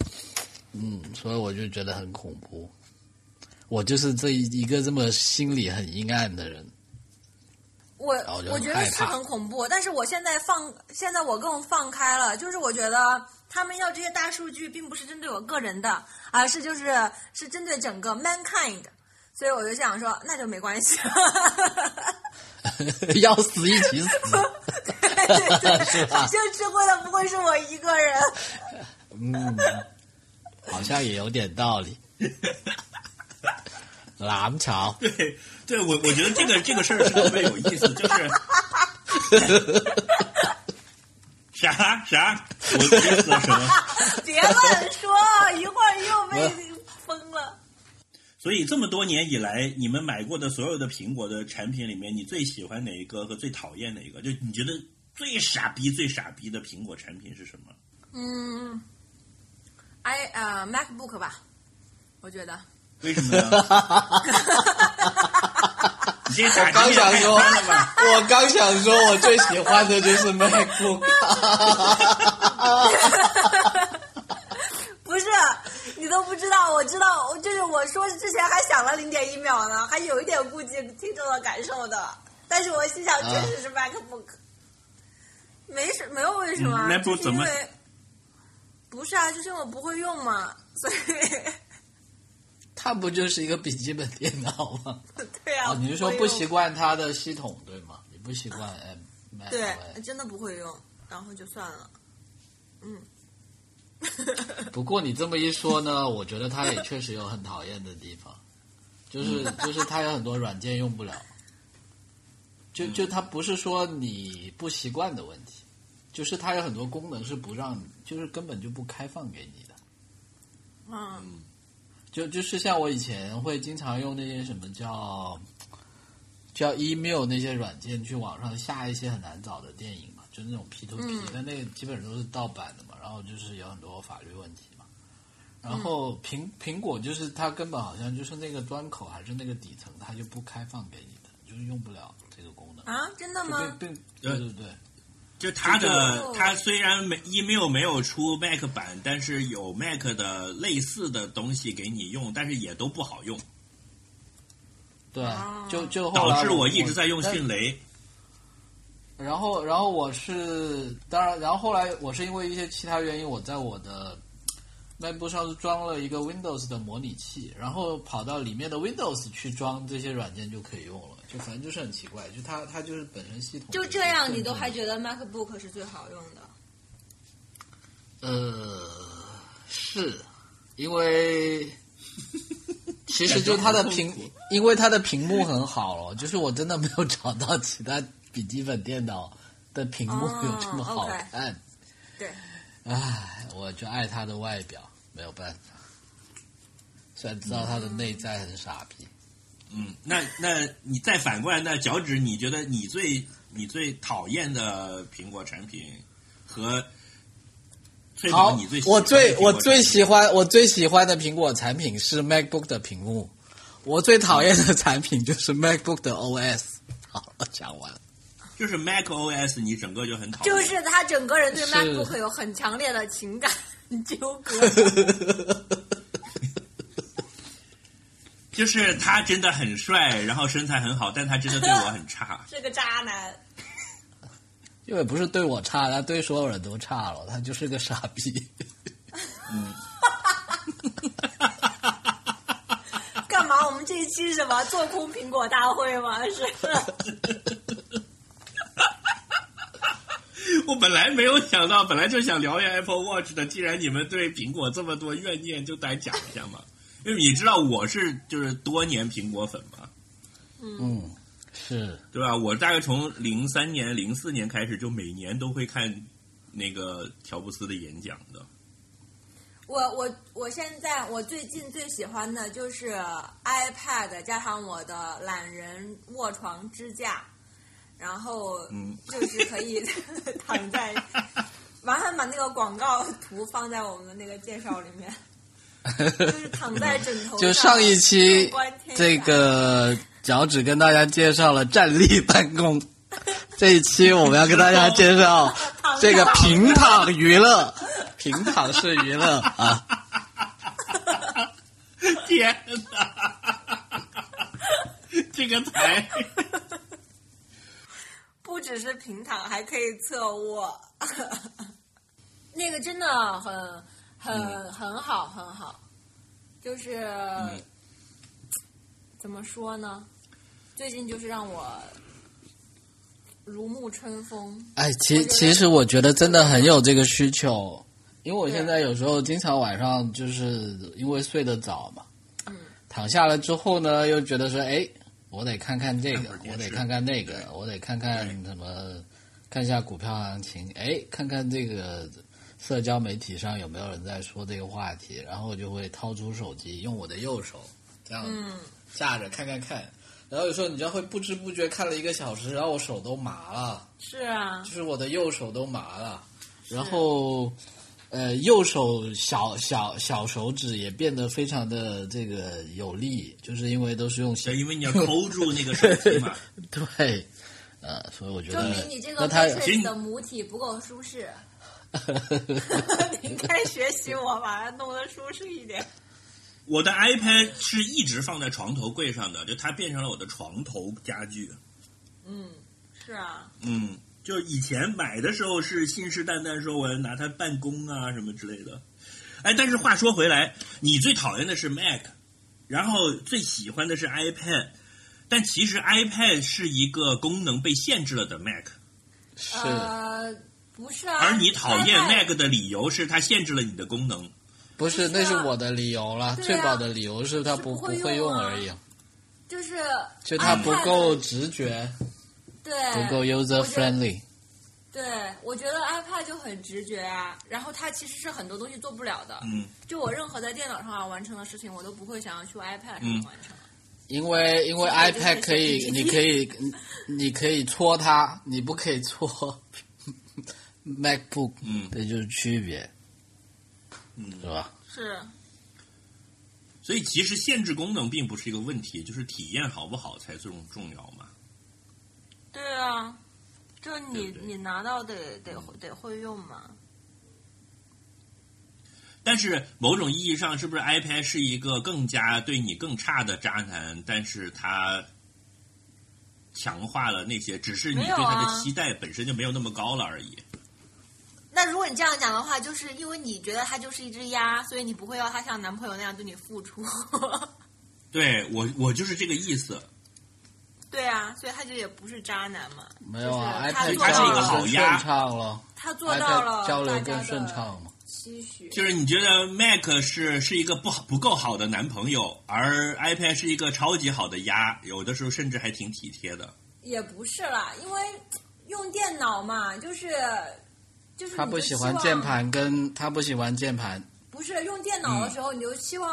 嗯，所以我就觉得很恐怖。我就是这一一个这么心里很阴暗的人。我我觉得是很恐怖，但是我现在放，现在我更放开了，就是我觉得他们要这些大数据，并不是针对我个人的，而是就是是针对整个 mankind，所以我就想说，那就没关系。要死一起死，对对对，是吧就吃亏的不会是我一个人。嗯，好像也有点道理。蓝潮，对，对我我觉得这个这个事儿是特别有意思，就是 啥啥，我意思什么？别乱说，一会儿又被封了。所以这么多年以来，你们买过的所有的苹果的产品里面，你最喜欢哪一个和最讨厌哪一个？就你觉得最傻逼、最傻逼的苹果产品是什么？嗯，i 呃 MacBook 吧，我觉得。为什么呢？你这傻逼刚想说我刚想说，我最喜欢的就是 MacBook。不是，你都不知道，我知道，我就是我说之前还想了零点一秒呢，还有一点顾及听众的感受的。但是我心想，确实是 MacBook，、没什没有为什么啊，嗯，MacBook 怎么因为不是啊，就是因为我不会用嘛，所以它不就是一个笔记本电脑吗？对啊，哦，你是说不习惯它的系统对吗？你不习惯 M 对真的不会用，然后就算了。嗯，不过你这么一说呢，我觉得它也确实有很讨厌的地方，就是就是它有很多软件用不了，就就它不是说你不习惯的问题，就是它有很多功能是不让，就是根本就不开放给你的。嗯，就就是像我以前会经常用那些什么叫叫 email 那些软件去网上下一些很难找的电影嘛，就那种 P to P，、嗯但那个基本上都是盗版的嘛，然后就是有很多法律问题嘛。然后苹苹果就是它根本好像就是那个端口还是那个底层，它就不开放给你的，就是用不了这个功能。啊，真的吗？对对对，就它的个它虽然没 email 没有出 Mac 版，但是有 Mac 的类似的东西给你用，但是也都不好用，对哦，就就后导致我一直在用迅雷。然后，然后我是当然，然后后来我是因为一些其他原因，我在我的 MacBook 上是装了一个 Windows 的模拟器，然后跑到里面的 Windows 去装这些软件就可以用了，就反正就是很奇怪，就它它就是本身系统就这样，你都还觉得 MacBook 是最好用的？呃是因为其实就它的屏，因为它的屏幕很好了，就是我真的没有找到其他笔记本电脑的屏幕哦有这么好看。对，唉，我就爱它的外表，没有办法。虽然知道它的内在很傻逼，嗯，那那你再反过来，那脚趾，你觉得你最你最讨厌的苹果产品和最好宝你最喜欢我最喜欢我最喜欢的苹果产品是 MacBook 的屏幕，我最讨厌的产品就是 MacBook 的 OS。好了，讲完了。就是 Mac OS，你整个就很讨厌。就是他整个人对 MacBook 有很强烈的情感纠葛。就是他真的很帅，然后身材很好，但他真的对我很差。是个渣男。因为不是对我差，他对所有人都差了，他就是个傻逼。嗯 干嘛？我们这一期是什么做空苹果大会吗？是。我本来没有想到，本来就想聊一下 Apple Watch 的，既然你们对苹果这么多怨念，就来讲一下嘛。因为你知道我是就是多年苹果粉嘛，嗯，是。对吧？我大概从零三年、零四年开始，就每年都会看那个乔布斯的演讲的。我我我现在我最近最喜欢的就是 iPad 加上我的懒人卧床支架，然后嗯。就是可以 躺在，麻烦把那个广告图放在我们的那个介绍里面，就是躺在枕头上，就上一期这个脚趾跟大家介绍了站立办公，这一期我们要跟大家介绍 这个平躺娱乐，平躺式娱乐啊。天哪，这个才不只是平躺，还可以侧卧，那个真的很很、嗯很好，很好。就是、嗯怎么说呢？最近就是让我如沐春风。哎，其其实我觉得真的很有这个需求，因为我现在有时候经常晚上就是因为睡得早嘛，嗯躺下了之后呢，又觉得说，哎，我得看看这个我得看看那个，我得看看什么，看一下股票行情，哎，看看这个社交媒体上有没有人在说这个话题，然后我就会掏出手机，用我的右手这样嗯，架着看看看，然后有时候你知道会不知不觉看了一个小时，然后我手都麻了。是啊。就，是我的右手都麻了，然后呃右手小小小手指也变得非常的这个有力，就是因为都是用小，因为你要抠住那个手机嘛。对，呃，所以我觉证得明你这个那他 Matrix 的母体不够舒适。你应该学习我，把它弄得舒适一点。我的 iPad 是一直放在床头柜上的，就它变成了我的床头家具。嗯，是啊，嗯，就以前买的时候是信誓旦旦说我要拿它办公啊什么之类的。哎，但是话说回来，你最讨厌的是 Mac，然后最喜欢的是 iPad，但其实 iPad 是一个功能被限制了的 Mac，是、呃，不是啊。而你讨厌 Mac 的理由是它限制了你的功能。不是那是我的理由了，最早的理由是它不是不会会用啊而已，就是就它不够直觉，对不够 user friendly。对，我觉得 iPad 就很直觉啊，然后它其实是很多东西做不了的。嗯，就我任何在电脑上完成的事情，我都不会想要去 iPad 上嗯完成。因为因为 iPad 可以，你可以你你可以戳它，你不可以戳 MacBook，嗯这就是区别，嗯是吧？是，所以其实限制功能并不是一个问题，就是体验好不好才最重要嘛。对啊，就你对对你拿到得得得会用嘛。但是某种意义上，是不是 iPad 是一个更加对你更差的渣男？但是它强化了那些，只是你对它啊的期待本身就没有那么高了而已。那如果你这样讲的话，就是因为你觉得他就是一只鸭，所以你不会要他像男朋友那样对你付出。对我，我就是这个意思。对啊，所以他就也不是渣男嘛。没有啊就是他它是一个到了，好鸭顺畅了他做到了交流更顺畅嘛。期许。就是你觉得 Mac 是是一个不好不够好的男朋友，而 iPad 是一个超级好的鸭，有的时候甚至还挺体贴的。也不是啦，因为用电脑嘛，就是就是他不喜欢键，盘，跟他不喜欢键盘，不是用电脑的时候，你就希望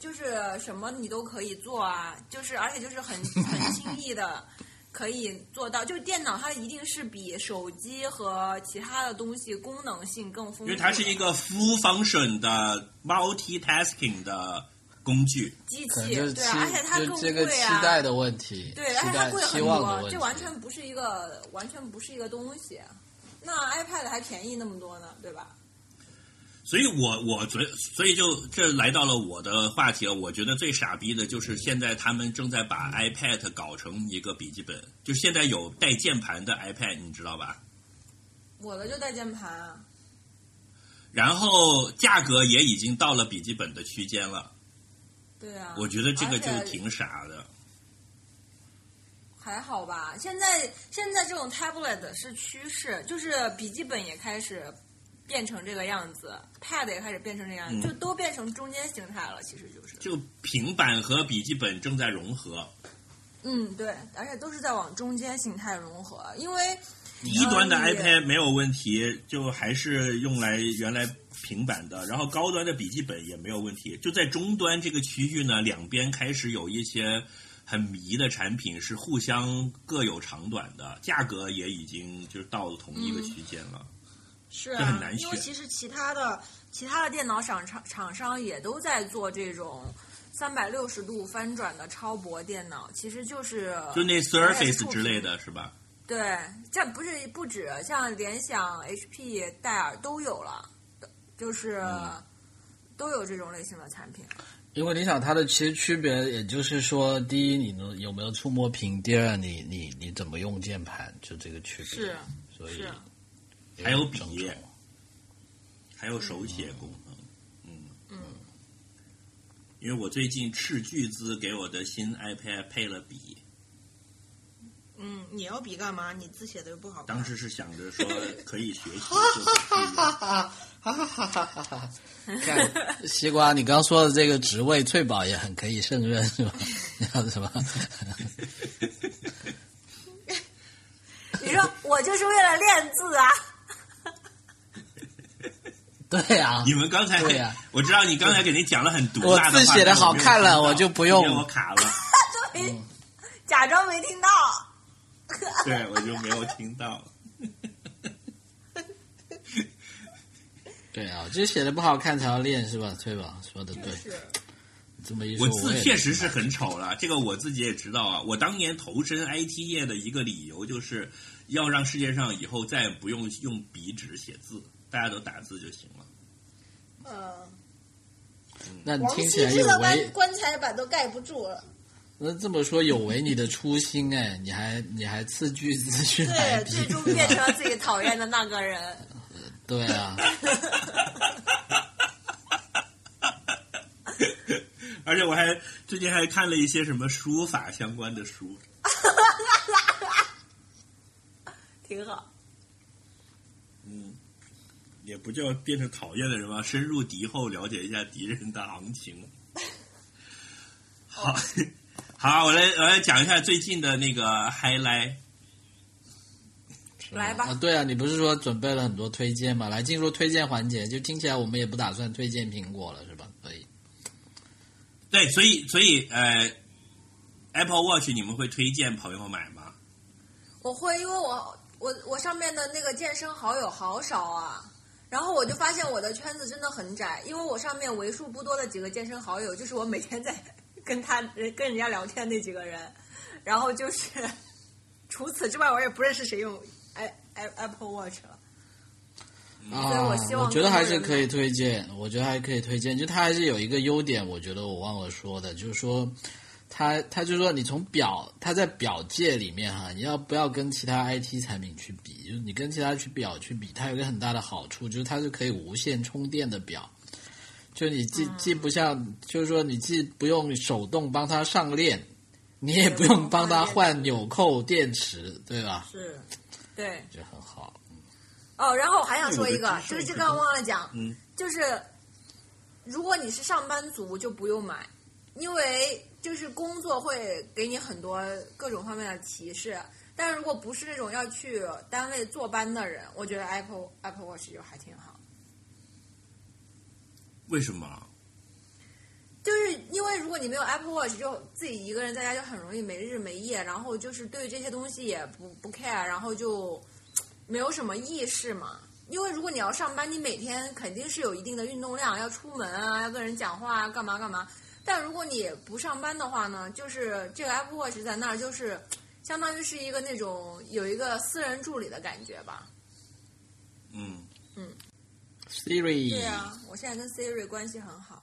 就是什么你都可以做啊，就是而且就是很很轻易的可以做到。就是电脑它一定是比手机和其他的东西功能性更丰富，因为它是一个 full function 的 multitasking 的工具。机器，对啊，而且它就更这个期贵啊。待的问题，对，而且它贵很多，这完全不是一个完全不是一个东西。那 iPad 还便宜那么多呢，对吧？所以我我觉，所以就这来到了我的话题了。我觉得最傻逼的就是现在他们正在把 iPad 搞成一个笔记本，就现在有带键盘的 iPad，你知道吧？我的就带键盘啊，然后价格也已经到了笔记本的区间了。对啊。我觉得这个就挺傻的。还好吧，现在现在这种 tablet 是趋势，就是笔记本也开始变成这个样子，pad 也开始变成这样就都变成中间形态了，其实就是。就平板和笔记本正在融合。嗯，对，而且都是在往中间形态融合，因为低端的 iPad 没有问题，就还是用来原来平板的，然后高端的笔记本也没有问题。就在终端这个区域呢，两边开始有一些很迷的产品是互相各有长短的，价格也已经就是到了同一个区间了。是这很啊，因为难选其实其他的其他的电脑厂厂厂商也都在做这种三百六十度翻转的超薄电脑，其实就是就那 Surface 之类的是吧？对，这不是不止，像联想、HP、戴尔都有了，就是、嗯都有这种类型的产品。因为你想它的其实区别，也就是说，第一，你能有没有触摸屏；第二，你你你怎么用键盘，就这个区别。是，所以是还有笔还有手写功能。嗯嗯，因为我最近斥巨资给我的新 iPad 配了笔，嗯，你要笔干嘛？你字写的又不好看。当时是想着说可以学习，哈哈哈哈哈哈！看西瓜，你刚说的这个职位，翠宝也很可以胜任，是吧？叫什么？你说我就是为了练字啊？对啊，你们刚才，对呀我知道你刚才给您讲了很毒我辣的，字写的好看了我就不用我卡了，对，假装没听到。对我就没有听到。对啊，就是写的不好看才要练，是吧？翠宝说的对。是这么一说，我字确实是很丑了，这个我自己也知道啊。我当年投身 IT 业的一个理由，就是要让世界上以后再也不用用笔纸写字，大家都打字就行了。呃，那听起来有违，棺材板都盖不住了。那这么说有违你的初心哎，你还你还斥巨资去对，最终变成了自己讨厌的那个人。对啊，而且我还最近还看了一些什么书法相关的书，挺好。嗯，也不叫变成讨厌的人吧，深入敌后，了解一下敌人的行情。好，好，我来我来讲一下最近的那个 highlight。来吧啊，对啊，你不是说准备了很多推荐吗？来进入推荐环节，就听起来我们也不打算推荐苹果了，是吧？所以对，所以所以呃，Apple Watch 你们会推荐朋友买吗？我会，因为我我我上面的那个健身好友好少啊，然后我就发现我的圈子真的很窄，因为我上面为数不多的几个健身好友，就是我每天在 跟他跟人家聊天那几个人，然后就是 除此之外，我也不认识谁用 i i Apple Watch 了。啊，我希望觉得还是可以推荐，我觉得还可以推荐。就它还是有一个优点，我觉得我忘了说的，就是说，它它就是说，你从表，它在表界里面哈，你要不要跟其他 IT 产品去比？就是你跟其他去表去比，它有一个很大的好处，就是它是可以无线充电的表。就你既既不像，就是说你既不用手动帮它上链，你也不用帮它换纽扣电池，对吧？是，对。这很好。哦，然后我还想说一个，就是这个忘了讲，嗯就是如果你是上班族就不用买，因为就是工作会给你很多各种方面的提示。但是如果不是那种要去单位坐班的人，我觉得 Apple Apple Watch 就还挺好。为什么？就是因为如果你没有 Apple Watch，就自己一个人在家就很容易没日没夜，然后就是对这些东西也不不 care，然后就没有什么意识嘛。因为如果你要上班，你每天肯定是有一定的运动量，要出门啊，要跟人讲话啊，干嘛干嘛。但如果你不上班的话呢，就是这个 Apple Watch 在那儿，就是相当于是一个那种有一个私人助理的感觉吧。嗯嗯，Siri，对啊，我现在跟 Siri 关系很好。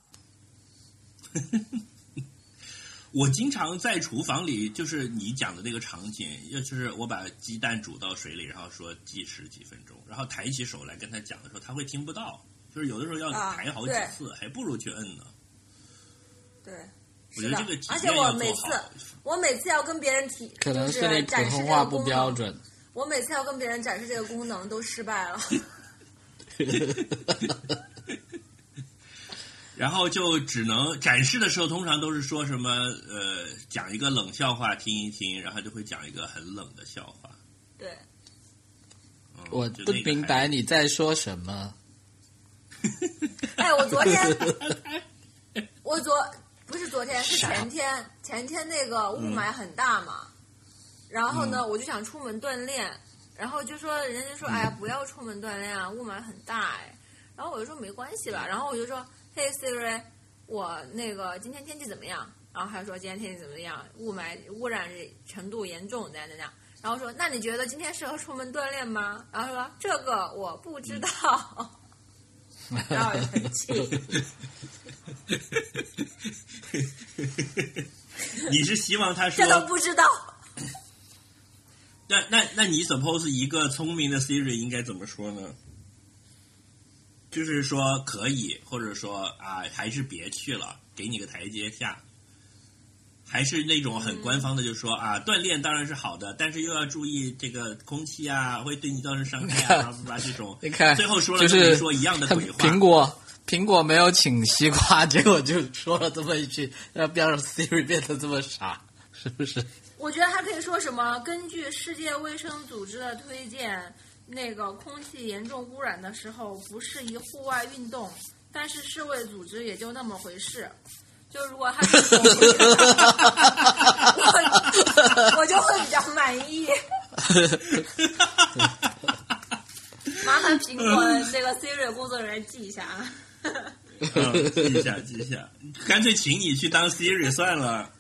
我经常在厨房里，就是你讲的那个场景，也就是我把鸡蛋煮到水里，然后说计时几分钟，然后抬起手来跟他讲的时候，他会听不到，就是有的时候要啊抬好几对次，还不如去摁呢。对，我觉得这个而且我每次。我每次要跟别人提，可能是你普通话不标准。我每次要跟别人展示这个功能都失败了。然后就只能展示的时候，通常都是说什么呃，讲一个冷笑话听一听，然后就会讲一个很冷的笑话。对，嗯、我不明白你在说什么。哎，我昨天，我昨不是昨天，是前天，前天那个雾霾很大嘛，然后呢，我就想出门锻炼，然后就说人家说，哎呀，不要出门锻炼啊，雾霾很大哎，然后我就说没关系吧，然后我就说，嘿 Siri，我那个今天天气怎么样？然后还说今天天气怎么样？雾霾污染程度严重，怎样怎样。然后说，那你觉得今天适合出门锻炼吗？然后说这个我不知道。然后我就很气。你是希望他说这都不知道。那那那你 suppose 一个聪明的 Siri 应该怎么说呢？就是说可以，或者说啊，还是别去了，给你个台阶下。还是那种很官方的，就说啊，锻炼当然是好的，但是又要注意这个空气啊，会对你造成伤害啊，吧这种。你看，最后说了就是跟没说一样的鬼话。苹果苹果没有请西瓜，结果就说了这么一句，要不要让 Siri 变得这么傻？是不是？我觉得还可以说什么？根据世界卫生组织的推荐，那个空气严重污染的时候不适宜户外运动，但是世卫组织也就那么回事。就如果他是我，我就会比较满意。麻烦苹果这个 Siri 工作人员记一下啊。嗯，记一下，记一下，干脆请你去当 Siri 算了。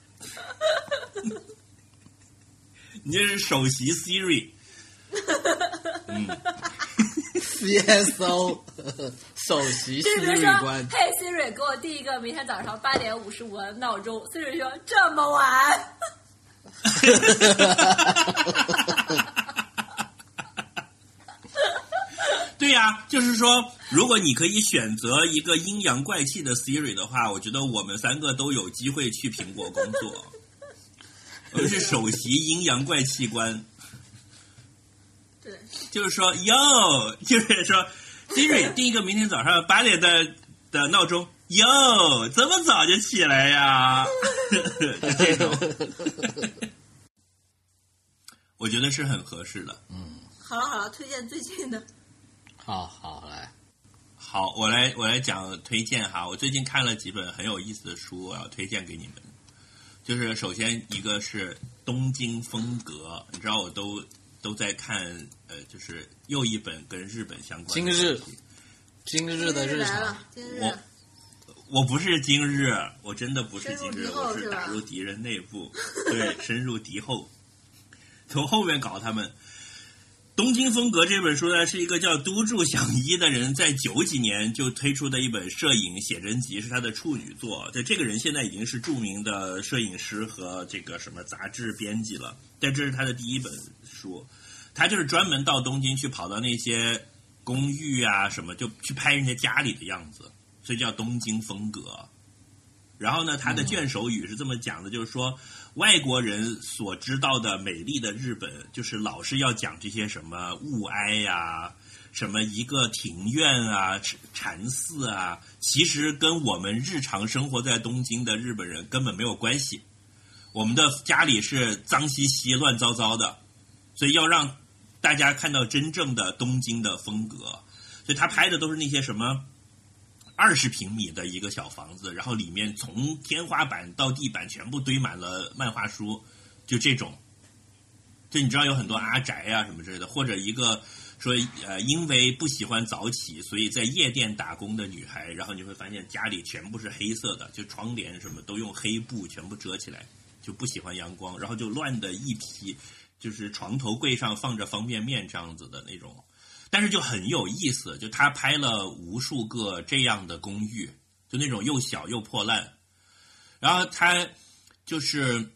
你这是首席 Siri。嗯，CSO 首席就是比如 Siri 说官，嘿 Siri，给我定一个明天早上八点五十五的闹钟。Siri 说这么晚，对呀、就是说，如果你可以选择一个阴阳怪气的 Siri 的话，我觉得我们三个都有机会去苹果工作。我们是首席阴阳怪气官，对，就是说哟，就是说 Siri 定一个明天早上八点的的闹钟。哟，这么早就起来呀？就 这种，我觉得是很合适的。嗯好了好了，推荐最近的。好好来，好，我来我来讲推荐哈。我最近看了几本很有意思的书，我要推荐给你们。就是首先一个是东京风格，你知道我都都在看，呃，就是又一本跟日本相关的今日今日的日常，，今日我我不是今日，我真的不是今日，我是打入敌人内部，对，深入敌后，从后面搞他们。东京风格这本书呢，是一个叫都筑响一的人在九几年就推出的一本摄影写真集，是他的处女作。对，这个人现在已经是著名的摄影师和这个什么杂志编辑了，但这是他的第一本书。他就是专门到东京去跑到那些公寓啊什么，就去拍人家家里的样子，所以叫东京风格。然后呢，他的卷首语是这么讲的，就是说外国人所知道的美丽的日本，就是老是要讲这些什么物哀呀、什么一个庭院啊、禅寺啊，其实跟我们日常生活在东京的日本人根本没有关系。我们的家里是脏兮兮、乱糟糟的，所以要让大家看到真正的东京的风格。所以他拍的都是那些什么二十平米的一个小房子，然后里面从天花板到地板全部堆满了漫画书，就这种。就你知道有很多阿宅啊什么之类的，或者一个说呃，因为不喜欢早起，所以在夜店打工的女孩，然后你会发现家里全部是黑色的，就窗帘什么都用黑布全部遮起来，就不喜欢阳光，然后就乱的一批，就是床头柜上放着方便面这样子的那种，但是就很有意思，就他拍了无数个这样的公寓，就那种又小又破烂，然后他就是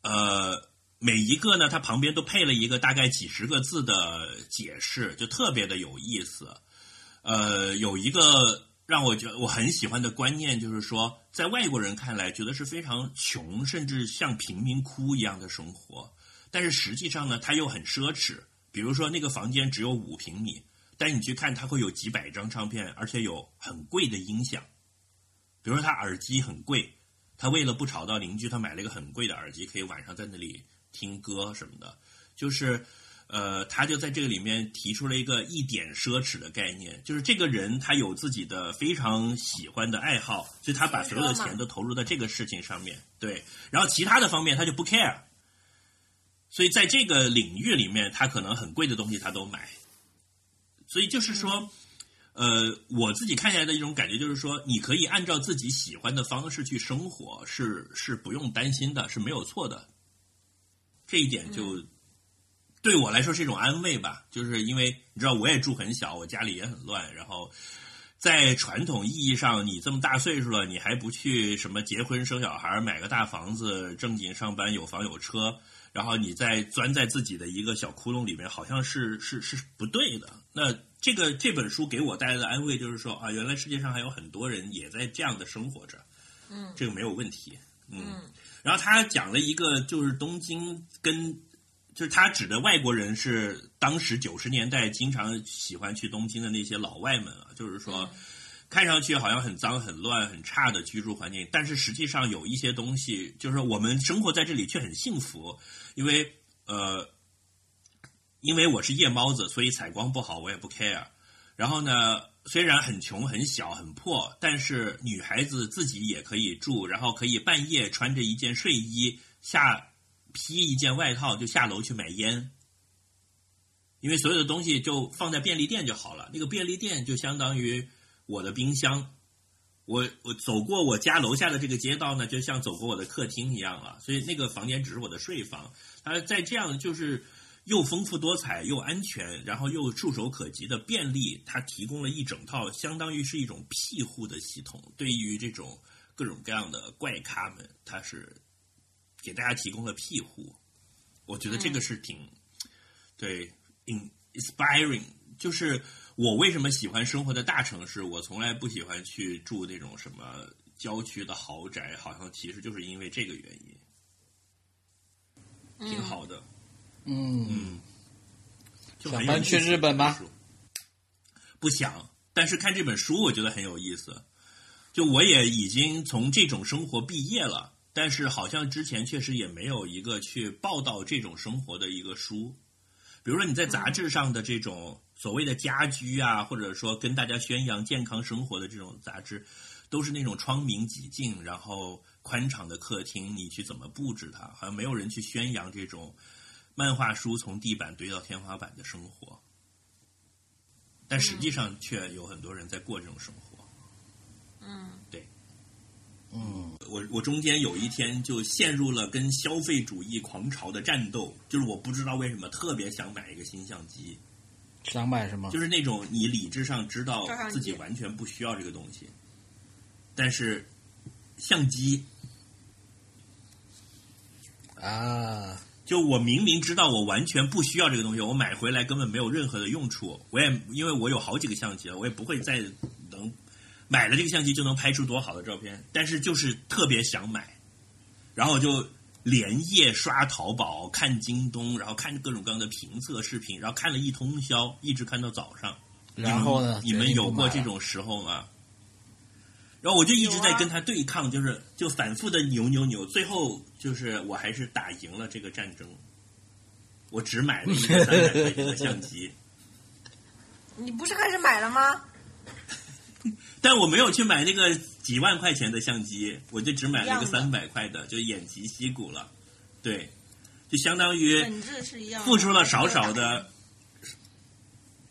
呃。每一个呢，它旁边都配了一个大概几十个字的解释，就特别的有意思。呃，有一个让我觉得我很喜欢的观念，就是说，在外国人看来，觉得是非常穷，甚至像贫民窟一样的生活。但是实际上呢，它又很奢侈。比如说，那个房间只有五平米，但你去看，它会有几百张唱片，而且有很贵的音响。比如说，他耳机很贵，他为了不吵到邻居，他买了一个很贵的耳机，可以晚上在那里。听歌什么的，就是，呃，他就在这个里面提出了一个一点奢侈的概念，就是这个人他有自己的非常喜欢的爱好，所以他把所有的钱都投入在这个事情上面，对，然后其他的方面他就不 care，所以在这个领域里面，他可能很贵的东西他都买，所以就是说，呃，我自己看下来的一种感觉就是说，你可以按照自己喜欢的方式去生活，是是不用担心的，是没有错的。这一点就对我来说是一种安慰吧，就是因为你知道我也住很小，我家里也很乱，然后在传统意义上，你这么大岁数了，你还不去什么结婚生小孩，买个大房子，正经上班，有房有车，然后你再钻在自己的一个小窟窿里面，好像是是是不对的。那这个这本书给我带来的安慰就是说啊，原来世界上还有很多人也在这样的生活着，嗯，这个没有问题，嗯。然后他讲了一个，就是东京跟，就是他指的外国人是当时九十年代经常喜欢去东京的那些老外们啊，就是说，看上去好像很脏、很乱、很差的居住环境，但是实际上有一些东西，就是我们生活在这里却很幸福，因为呃，因为我是夜猫子，所以采光不好我也不 care，然后呢。虽然很穷、很小、很破，但是女孩子自己也可以住，然后可以半夜穿着一件睡衣下披一件外套就下楼去买烟，因为所有的东西就放在便利店就好了。那个便利店就相当于我的冰箱，我我走过我家楼下的这个街道呢，就像走过我的客厅一样了。所以那个房间只是我的睡房。它在这样就是。又丰富多彩又安全，然后又触手可及的便利，它提供了一整套，相当于是一种庇护的系统。对于这种各种各样的怪咖们，它是给大家提供了庇护。我觉得这个是挺对，inspiring。就是我为什么喜欢生活在大城市，我从来不喜欢去住那种什么郊区的豪宅，好像其实就是因为这个原因，挺好的。嗯，想搬去日本吗？不想，但是看这本书我觉得很有意思。就我也已经从这种生活毕业了，但是好像之前确实也没有一个去报道这种生活的一个书。比如说你在杂志上的这种所谓的家居啊，或者说跟大家宣扬健康生活的这种杂志，都是那种窗明几净，然后宽敞的客厅，你去怎么布置它？好像没有人去宣扬这种。漫画书从地板堆到天花板的生活，但实际上却有很多人在过这种生活。嗯，对，嗯，我我中间有一天就陷入了跟消费主义狂潮的战斗，就是我不知道为什么特别想买一个新相机，想买什么？就是那种你理智上知道自己完全不需要这个东西，但是相机啊。就我明明知道我完全不需要这个东西，我买回来根本没有任何的用处。我也因为我有好几个相机了，我也不会再能买了这个相机就能拍出多好的照片。但是就是特别想买，然后就连夜刷淘宝、看京东，然后看各种各样的评测视频，然后看了一通宵，一直看到早上。然后呢？你们有过这种时候吗？然后我就一直在跟他对抗，就是就反复的扭扭扭，最后就是我还是打赢了这个战争。我只买了一个三百块钱的相机。你不是开始买了吗？但我没有去买那个几万块钱的相机，我就只买了一个三百块的，就偃旗息鼓了。对，就相当于本质是一样，付出了少少的，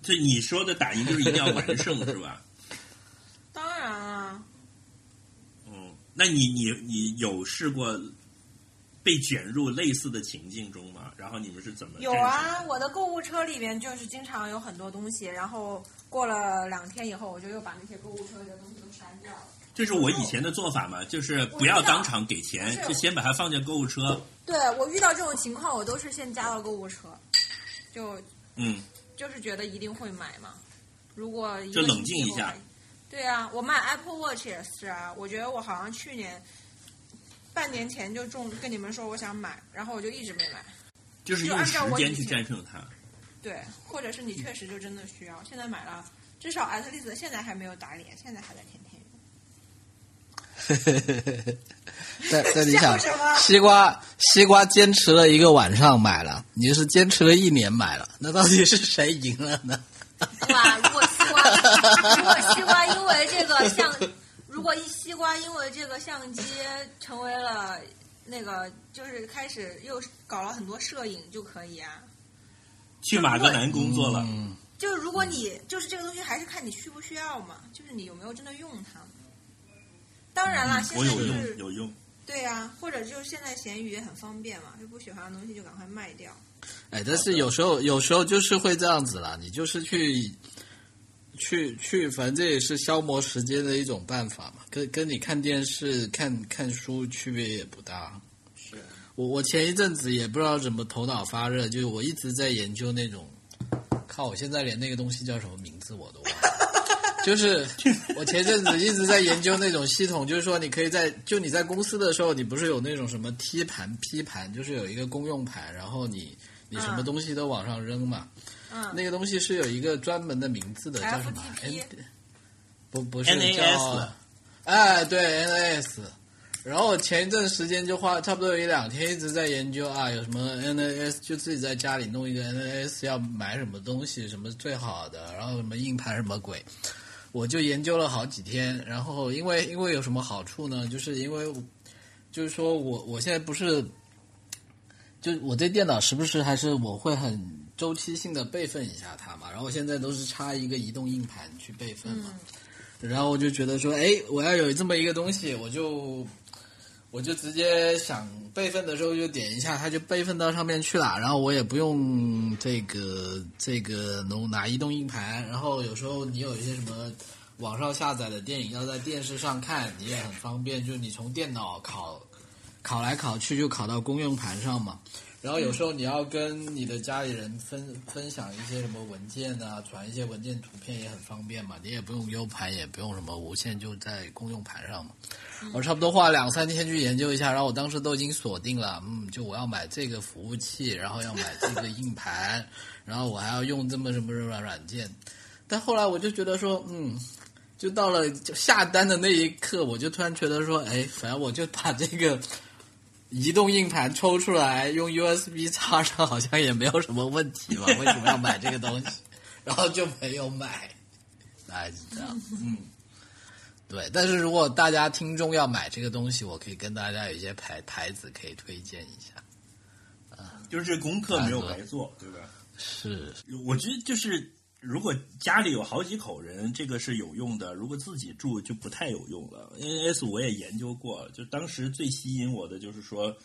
就你说的打赢就是一定要完胜是吧？当然啊，嗯，那你你你有试过被卷入类似的情境中吗？然后你们是怎么有啊，我的购物车里面就是经常有很多东西，然后过了两天以后，我就又把那些购物车里的东西都删掉了。这是我以前的做法嘛，就是不要当场给钱，就先把它放进购物车。对我遇到这种情况，我都是先加到购物车，就嗯，就是觉得一定会买嘛。如果就冷静一下。对啊，我买 Apple Watch 也是啊，我觉得我好像去年半年前就中跟你们说我想买，然后我就一直没买。就是用时间去战胜它。对，或者是你确实就真的需要，现在买了，至少 at least 现在还没有打脸，现在还在天天用。在在你想笑什么，西瓜西瓜坚持了一个晚上买了，你是坚持了一年买了，那到底是谁赢了呢？哇，如果西瓜，如果西瓜因为这个相，如果一西瓜因为这个相机成为了那个就是开始又搞了很多摄影就可以啊。去马格南工作了，嗯就是如果你就是这个东西，还是看你需不需要嘛，就是你有没有真的用它。当然啦，现我有在就是用有用。对呀、或者就是现在闲鱼也很方便嘛，就不喜欢的东西就赶快卖掉。哎，但是有时候有时候就是会这样子啦，你就是去去去，反正这也是消磨时间的一种办法嘛，跟跟你看电视、看看书区别也不大。是，我我前一阵子也不知道怎么头脑发热，就是我一直在研究那种，靠，我现在连那个东西叫什么名字我都忘了。就是 我前阵子一直在研究那种系统，就是说你可以在就你在公司的时候，你不是有那种什么 T 盘、P 盘，就是有一个公用盘，然后你你什么东西都往上扔嘛。嗯，那个东西是有一个专门的名字的，叫什么？N 不不是 NAS 叫哎对 NAS。然后我前一阵时间就花差不多有一两天一直在研究啊，有什么 NAS，就自己在家里弄一个 NAS 要买什么东西，什么最好的，然后什么硬盘什么鬼，我就研究了好几天。然后因为因为有什么好处呢？就是因为就是说我我现在不是，就我对电脑时不时还是我会很周期性的备份一下它嘛。然后我现在都是插一个移动硬盘去备份嘛。然后我就觉得说，哎，我要有这么一个东西，我就我就直接想备份的时候就点一下，它就备份到上面去了。然后我也不用这个这个能拿移动硬盘。然后有时候你有一些什么网上下载的电影要在电视上看，你也很方便，就是你从电脑拷拷来拷去就拷到公用盘上嘛。然后有时候你要跟你的家里人分分享一些什么文件啊，传一些文件图片也很方便嘛，你也不用 U 盘，也不用什么无线，就在公用盘上嘛。我差不多花了两三天去研究一下，然后我当时都已经锁定了，嗯，就我要买这个服务器，然后要买这个硬盘，然后我还要用这么什么软软件。但后来我就觉得说，嗯，就到了就下单的那一刻，我就突然觉得说，哎，反正我就把这个。移动硬盘抽出来用 USB 插上，好像也没有什么问题吧？为什么要买这个东西？然后就没有买，大概是这样。嗯，对。但是如果大家听众要买这个东西，我可以跟大家有一些牌牌子可以推荐一下。就是这功课没有白做，对吧？是，我觉得就是，如果家里有好几口人，这个是有用的；如果自己住就不太有用了。N S 我也研究过，就当时最吸引我的就是说，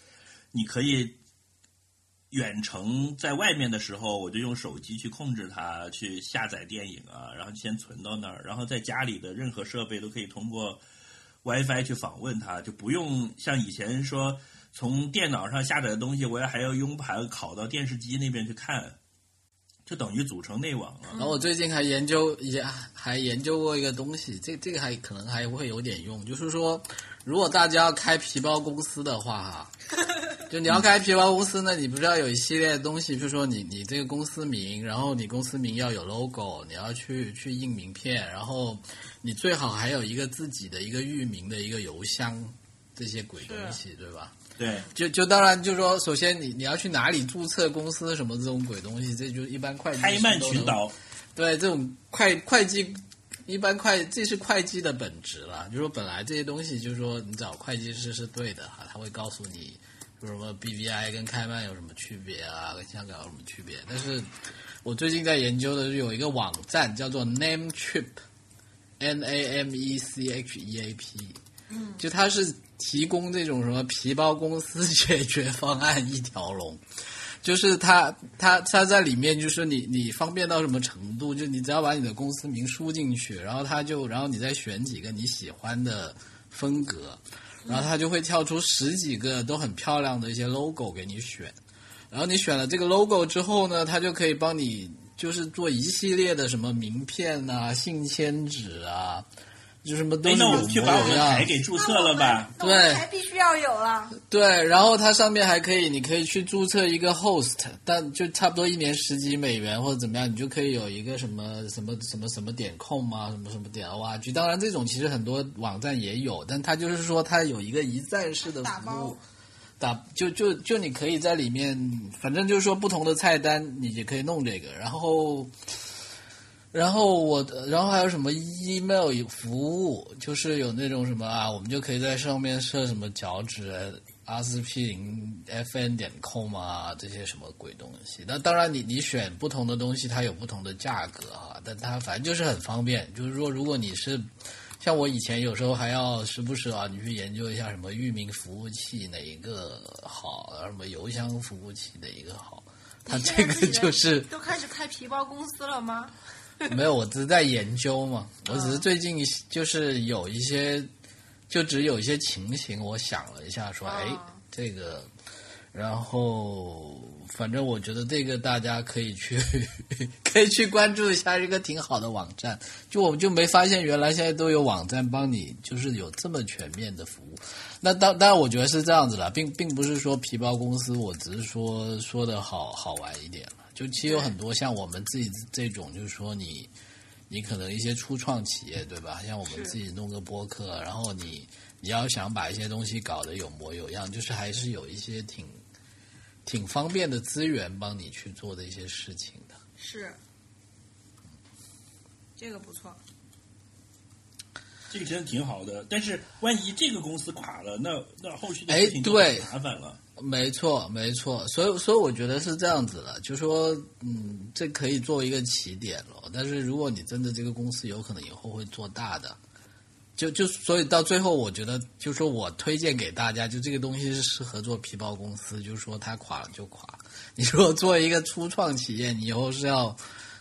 你可以远程在外面的时候，我就用手机去控制它，去下载电影啊，然后先存到那儿，然后在家里的任何设备都可以通过 WiFi 去访问它，就不用像以前说从电脑上下载的东西，我要还要用盘拷到电视机那边去看。就等于组成内网了。然后我最近还研究也还研究过一个东西，这这个还可能还会有点用，就是说，如果大家要开皮包公司的话，哈，就你要开皮包公司呢，你不是要有一系列的东西，比如说你你这个公司名，然后你公司名要有 logo，你要去去印名片，然后你最好还有一个自己的一个域名的一个邮箱，这些鬼东西，对吧？对，就就当然就是说，首先你你要去哪里注册公司什么这种鬼东西，这就一般会计开曼群岛，对这种会会计，一般会这是会计的本质了。就是说本来这些东西，就是说你找会计师是对的哈，他会告诉你说什么 BVI 跟开曼有什么区别啊，跟香港有什么区别？但是我最近在研究的是有一个网站叫做 Namecheap，N A M E C H E A P，嗯，就它是提供这种什么皮包公司解决方案一条龙。就是它，它，它在里面，就是你，你方便到什么程度？就你只要把你的公司名输进去，然后它就，然后你再选几个你喜欢的风格，然后它就会跳出十几个都很漂亮的一些 logo 给你选。然后你选了这个 logo 之后呢，它就可以帮你就是做一系列的什么名片啊、信签纸啊。就什么都哎，是有那我们去把我们模有样台给注册了吧？对还必须要有了。对，然后它上面还可以，你可以去注册一个 host，但就差不多一年十几美元或者怎么样，你就可以有一个什么什么什么什么点 com 啊，什么什么点 org。当然，这种其实很多网站也有，但它就是说它有一个一站式的服务，打就就就你可以在里面，反正就是说不同的菜单你也可以弄这个，然后。然后我，然后还有什么 email 服务，就是有那种什么啊，我们就可以在上面设什么脚趾阿司匹林 fn 点 com 啊，这些什么鬼东西。那当然你，你选不同的东西，它有不同的价格哈，但它反正就是很方便。就是说，如果你是像我以前有时候还要时不时啊，你去研究一下什么域名服务器哪一个好，什么邮箱服务器哪一个好，它这个就是都开始开皮包公司了吗？没有，我只是在研究嘛。我嗯只是最近就是有一些，就只有一些情形，我想了一下，说，哎嗯，这个，然后反正我觉得这个大家可以去 可以去关注一下，一个挺好的网站。就我们就没发现，原来现在都有网站帮你，就是有这么全面的服务。那当当然，我觉得是这样子了，并并不是说皮包公司，我只是说说的好好玩一点了。就其实有很多像我们自己这种，就是说你你可能一些初创企业，对吧？像我们自己弄个播客，然后你你要想把一些东西搞得有模有样，就是还是有一些挺挺方便的资源帮你去做的一些事情的。是，这个不错。这个真的挺好的，但是万一这个公司垮了，那那后续的哎事情就麻烦了。没错，没错，所以所以我觉得是这样子的，就说嗯，这可以作为一个起点了。但是如果你真的这个公司有可能以后会做大的，就就所以到最后，我觉得就说我推荐给大家，就这个东西是适合做皮包公司，就是说它垮了就垮。你如果做一个初创企业，你以后是要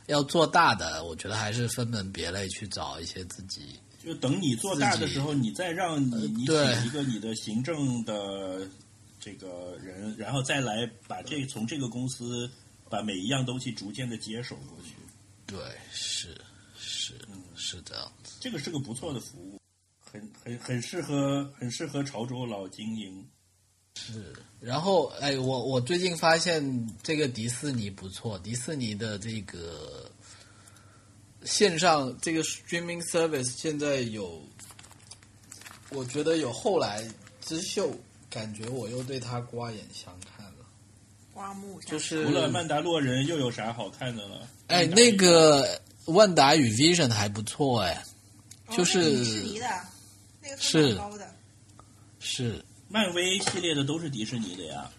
要做大的，我觉得还是分门别类去找一些自己就等你做大的时候，你再让你你对请一个你的行政的这个人，然后再来把这从这个公司把每一样东西逐渐的接手过去。对，是是是这样子。这个是个不错的服务，很很很适合很适合潮州老经营。是，然后哎，我我最近发现这个迪士尼不错，迪士尼的这个线上这个 streaming service 现在有，我觉得有后来之秀，感觉我又对他刮眼相看了。刮目相看就是除了曼达洛人，又有啥好看的了？哎，那个万达与 Vision 还不错哎，哦就是那个迪士尼的，那个是高的。是漫威系列的都是迪士尼的呀。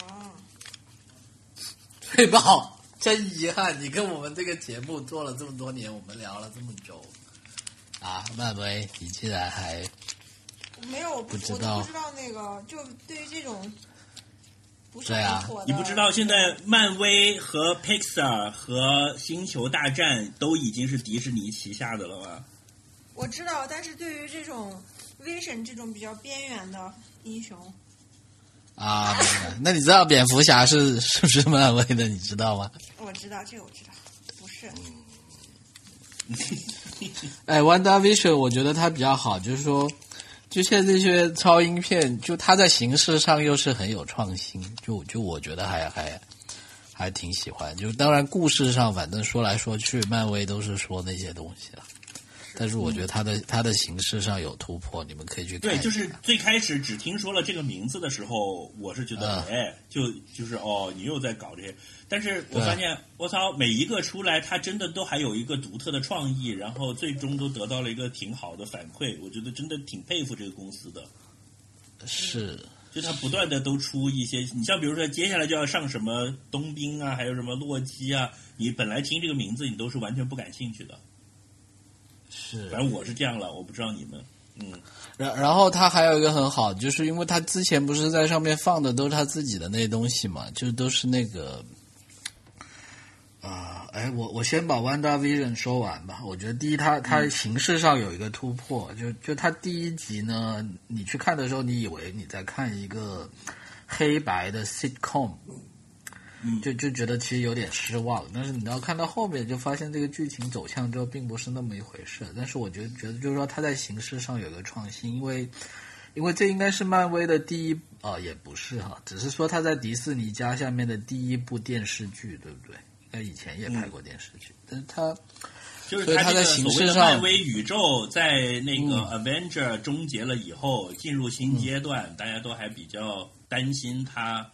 哦，翠宝，真遗憾，你跟我们这个节目做了这么多年，我们聊了这么久啊，漫威，你竟然还没有，不知道我都不知道那个，就对于这种不是对啊你不知道现在漫威和 Pixar 和星球大战都已经是迪士尼旗下的了吗？我知道，但是对于这种 Vision 这种比较边缘的英雄，啊？那你知道蝙蝠侠是 是不是漫威的？你知道吗？我知道这个我知道，不是，哎，Wanda Vision，我觉得它比较好，就是说，就现在这些超英片，就它在形式上又是很有创新，就就我觉得还还还挺喜欢。就当然故事上，反正说来说去，漫威都是说那些东西了。但是我觉得它的它的形式上有突破，你们可以去看对，就是最开始只听说了这个名字的时候，我是觉得，啊哎，就就是哦，你又在搞这些。但是我发现，我操，每一个出来，它真的都还有一个独特的创意，然后最终都得到了一个挺好的反馈。我觉得真的挺佩服这个公司的。是就它不断的都出一些，你像比如说接下来就要上什么冬兵啊，还有什么洛基啊，你本来听这个名字你都是完全不感兴趣的。是反正我是这样了，我不知道你们。嗯，然然后他还有一个很好，就是因为他之前不是在上面放的都是他自己的那些东西嘛，就都是那个啊、哎，我我先把《Wanda Vision》说完吧。我觉得第一，它它形式上有一个突破，就就它第一集呢，你去看的时候，你以为你在看一个黑白的 sitcom，嗯就就觉得其实有点失望。但是你要看到后面，就发现这个剧情走向之后，并不是那么一回事。但是我觉得觉得就是说，它在形式上有一个创新，因为因为这应该是漫威的第一啊、也不是哈，只是说它在迪士尼家下面的第一部电视剧，对不对？应该以前也拍过电视剧，但是它就是所以它它这个在形式上漫威宇宙在那个嗯 Avenger 终结了以后，进入新阶段，大家都还比较担心它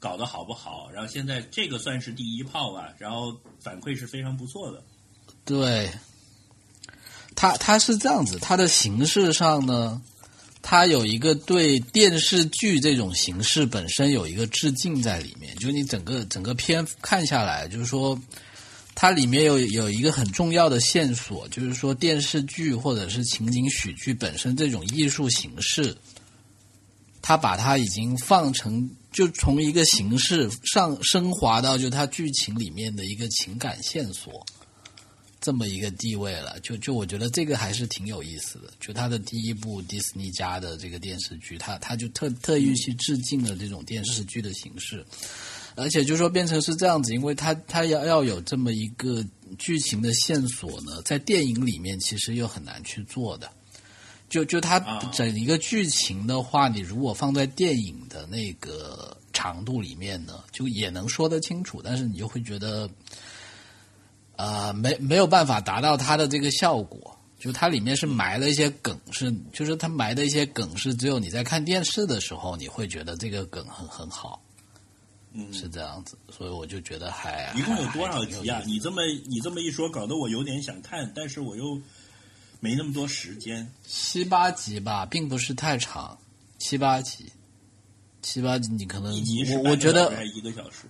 搞得好不好。然后现在这个算是第一炮吧，然后反馈是非常不错的。对，它它是这样子，它的形式上呢，它有一个对电视剧这种形式本身有一个致敬在里面，就是你整个整个片看下来，就是说。它里面有有一个很重要的线索，就是说电视剧或者是情景喜剧本身这种艺术形式，它把它已经放成就从一个形式上升华到就它剧情里面的一个情感线索，这么一个地位了。就就我觉得这个还是挺有意思的。就它的第一部迪士尼家的这个电视剧，它它就特特意去致敬了这种电视剧的形式。而且就说变成是这样子，因为它它要要有这么一个剧情的线索呢，在电影里面其实又很难去做的。就就它啊整一个剧情的话，你如果放在电影的那个长度里面呢，就也能说得清楚，但是你就会觉得，呃，没没有办法达到它的这个效果。就它里面是埋了一些梗，是就是它埋的一些梗是只有你在看电视的时候，你会觉得这个梗很很好。嗯，是这样子，所以我就觉得还一共有多少集啊？你这么你这么一说，搞得我有点想看，但是我又没那么多时间。七八集吧，并不是太长，七八集，七八集你可能一集是我我觉得一个小时？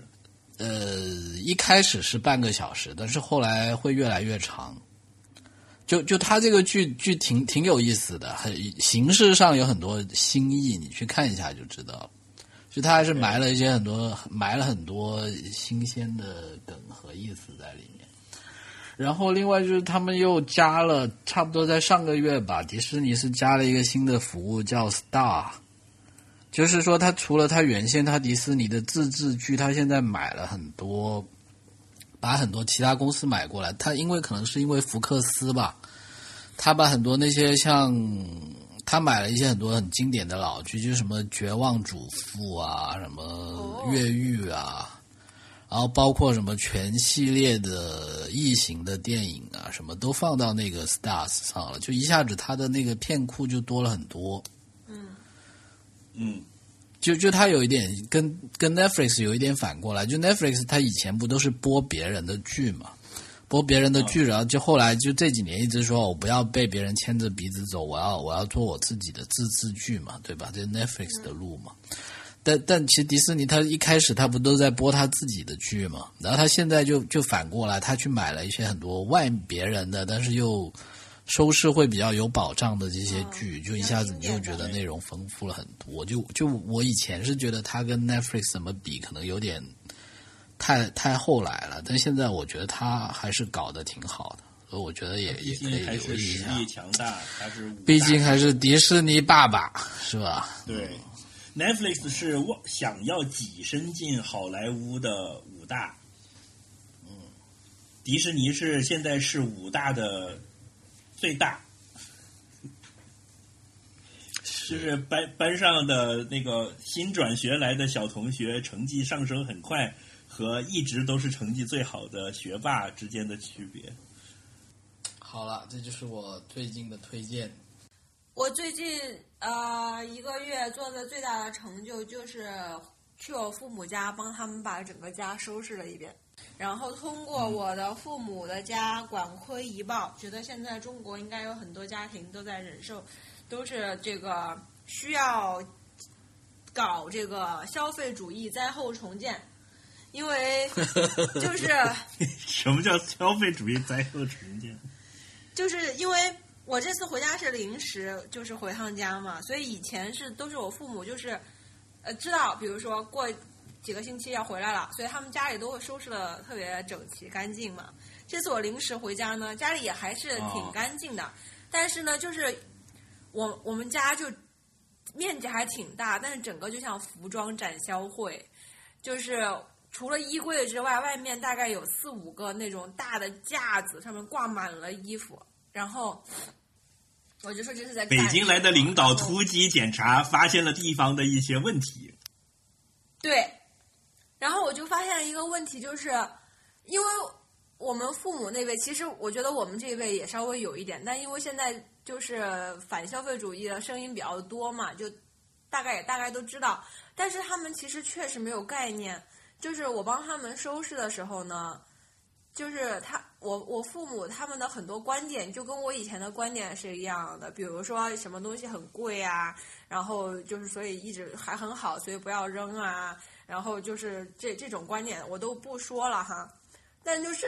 呃，一开始是半个小时，但是后来会越来越长。就就他这个剧剧挺挺有意思的，很形式上有很多新意，你去看一下就知道了。就他还是埋了一些很多埋了很多新鲜的梗和意思在里面。然后另外就是他们又加了，差不多在上个月吧，迪士尼是加了一个新的服务叫 Star，就是说它除了它原先它迪士尼的自制剧，它现在买了很多，把很多其他公司买过来。它因为可能是因为福克斯吧，他把很多那些像他买了一些很多很经典的老剧，就是什么《绝望主妇》啊，什么《越狱》啊，然后包括什么全系列的异形的电影啊，什么都放到那个 Stars 上了，就一下子它的那个片库就多了很多。嗯嗯，就就它有一点跟跟 Netflix 有一点反过来，就 Netflix 它以前不都是播别人的剧嘛，播别人的剧，然后就后来就这几年一直说我不要被别人牵着鼻子走，我要我要做我自己的自制剧嘛，对吧？这是 Netflix 的路嘛。但但其实迪士尼它一开始它不都在播他自己的剧嘛，然后他现在就就反过来，他去买了一些很多外别人的，但是又收视会比较有保障的这些剧，就一下子你就觉得内容丰富了很多。就就我以前是觉得它跟 Netflix 怎么比，可能有点太太后来了，但现在我觉得它还是搞得挺好的，所以我觉得也也可以留意一下。是强大，它是五大毕竟还是迪士尼爸爸，是吧？对，Netflix 是望想要跻身进好莱坞的五大，嗯，迪士尼是现在是五大的最大，就是班班上的那个新转学来的小同学成绩上升很快，和一直都是成绩最好的学霸之间的区别。好了，这就是我最近的推荐。我最近呃一个月做的最大的成就就是去我父母家帮他们把整个家收拾了一遍，然后通过我的父母的家管窥一报，觉得现在中国应该有很多家庭都在忍受，都是这个需要搞这个消费主义灾后重建，因为就是 什么叫消费主义灾后重建？就是因为我这次回家是临时，就是回趟家嘛，所以以前是都是我父母就是呃知道，比如说过几个星期要回来了，所以他们家里都会收拾的特别整齐干净嘛。这次我临时回家呢，家里也还是挺干净的，但是呢，就是我我们家就面积还挺大，但是整个就像服装展销会，就是除了衣柜之外，外面大概有四五个那种大的架子，上面挂满了衣服，然后。我就说这是在北京来的领导突击检查，发现了地方的一些问题。对，然后我就发现一个问题，就是因为我们父母那辈，其实我觉得我们这一辈也稍微有一点，但因为现在就是反消费主义的声音比较多嘛，就大概也大概都知道，但是他们其实确实没有概念。就是我帮他们收拾的时候呢，就是他我我父母他们的很多观点就跟我以前的观点是一样的，比如说什么东西很贵啊，然后就是所以一直还很好，所以不要扔啊，然后就是这这种观点我都不说了哈，但就是，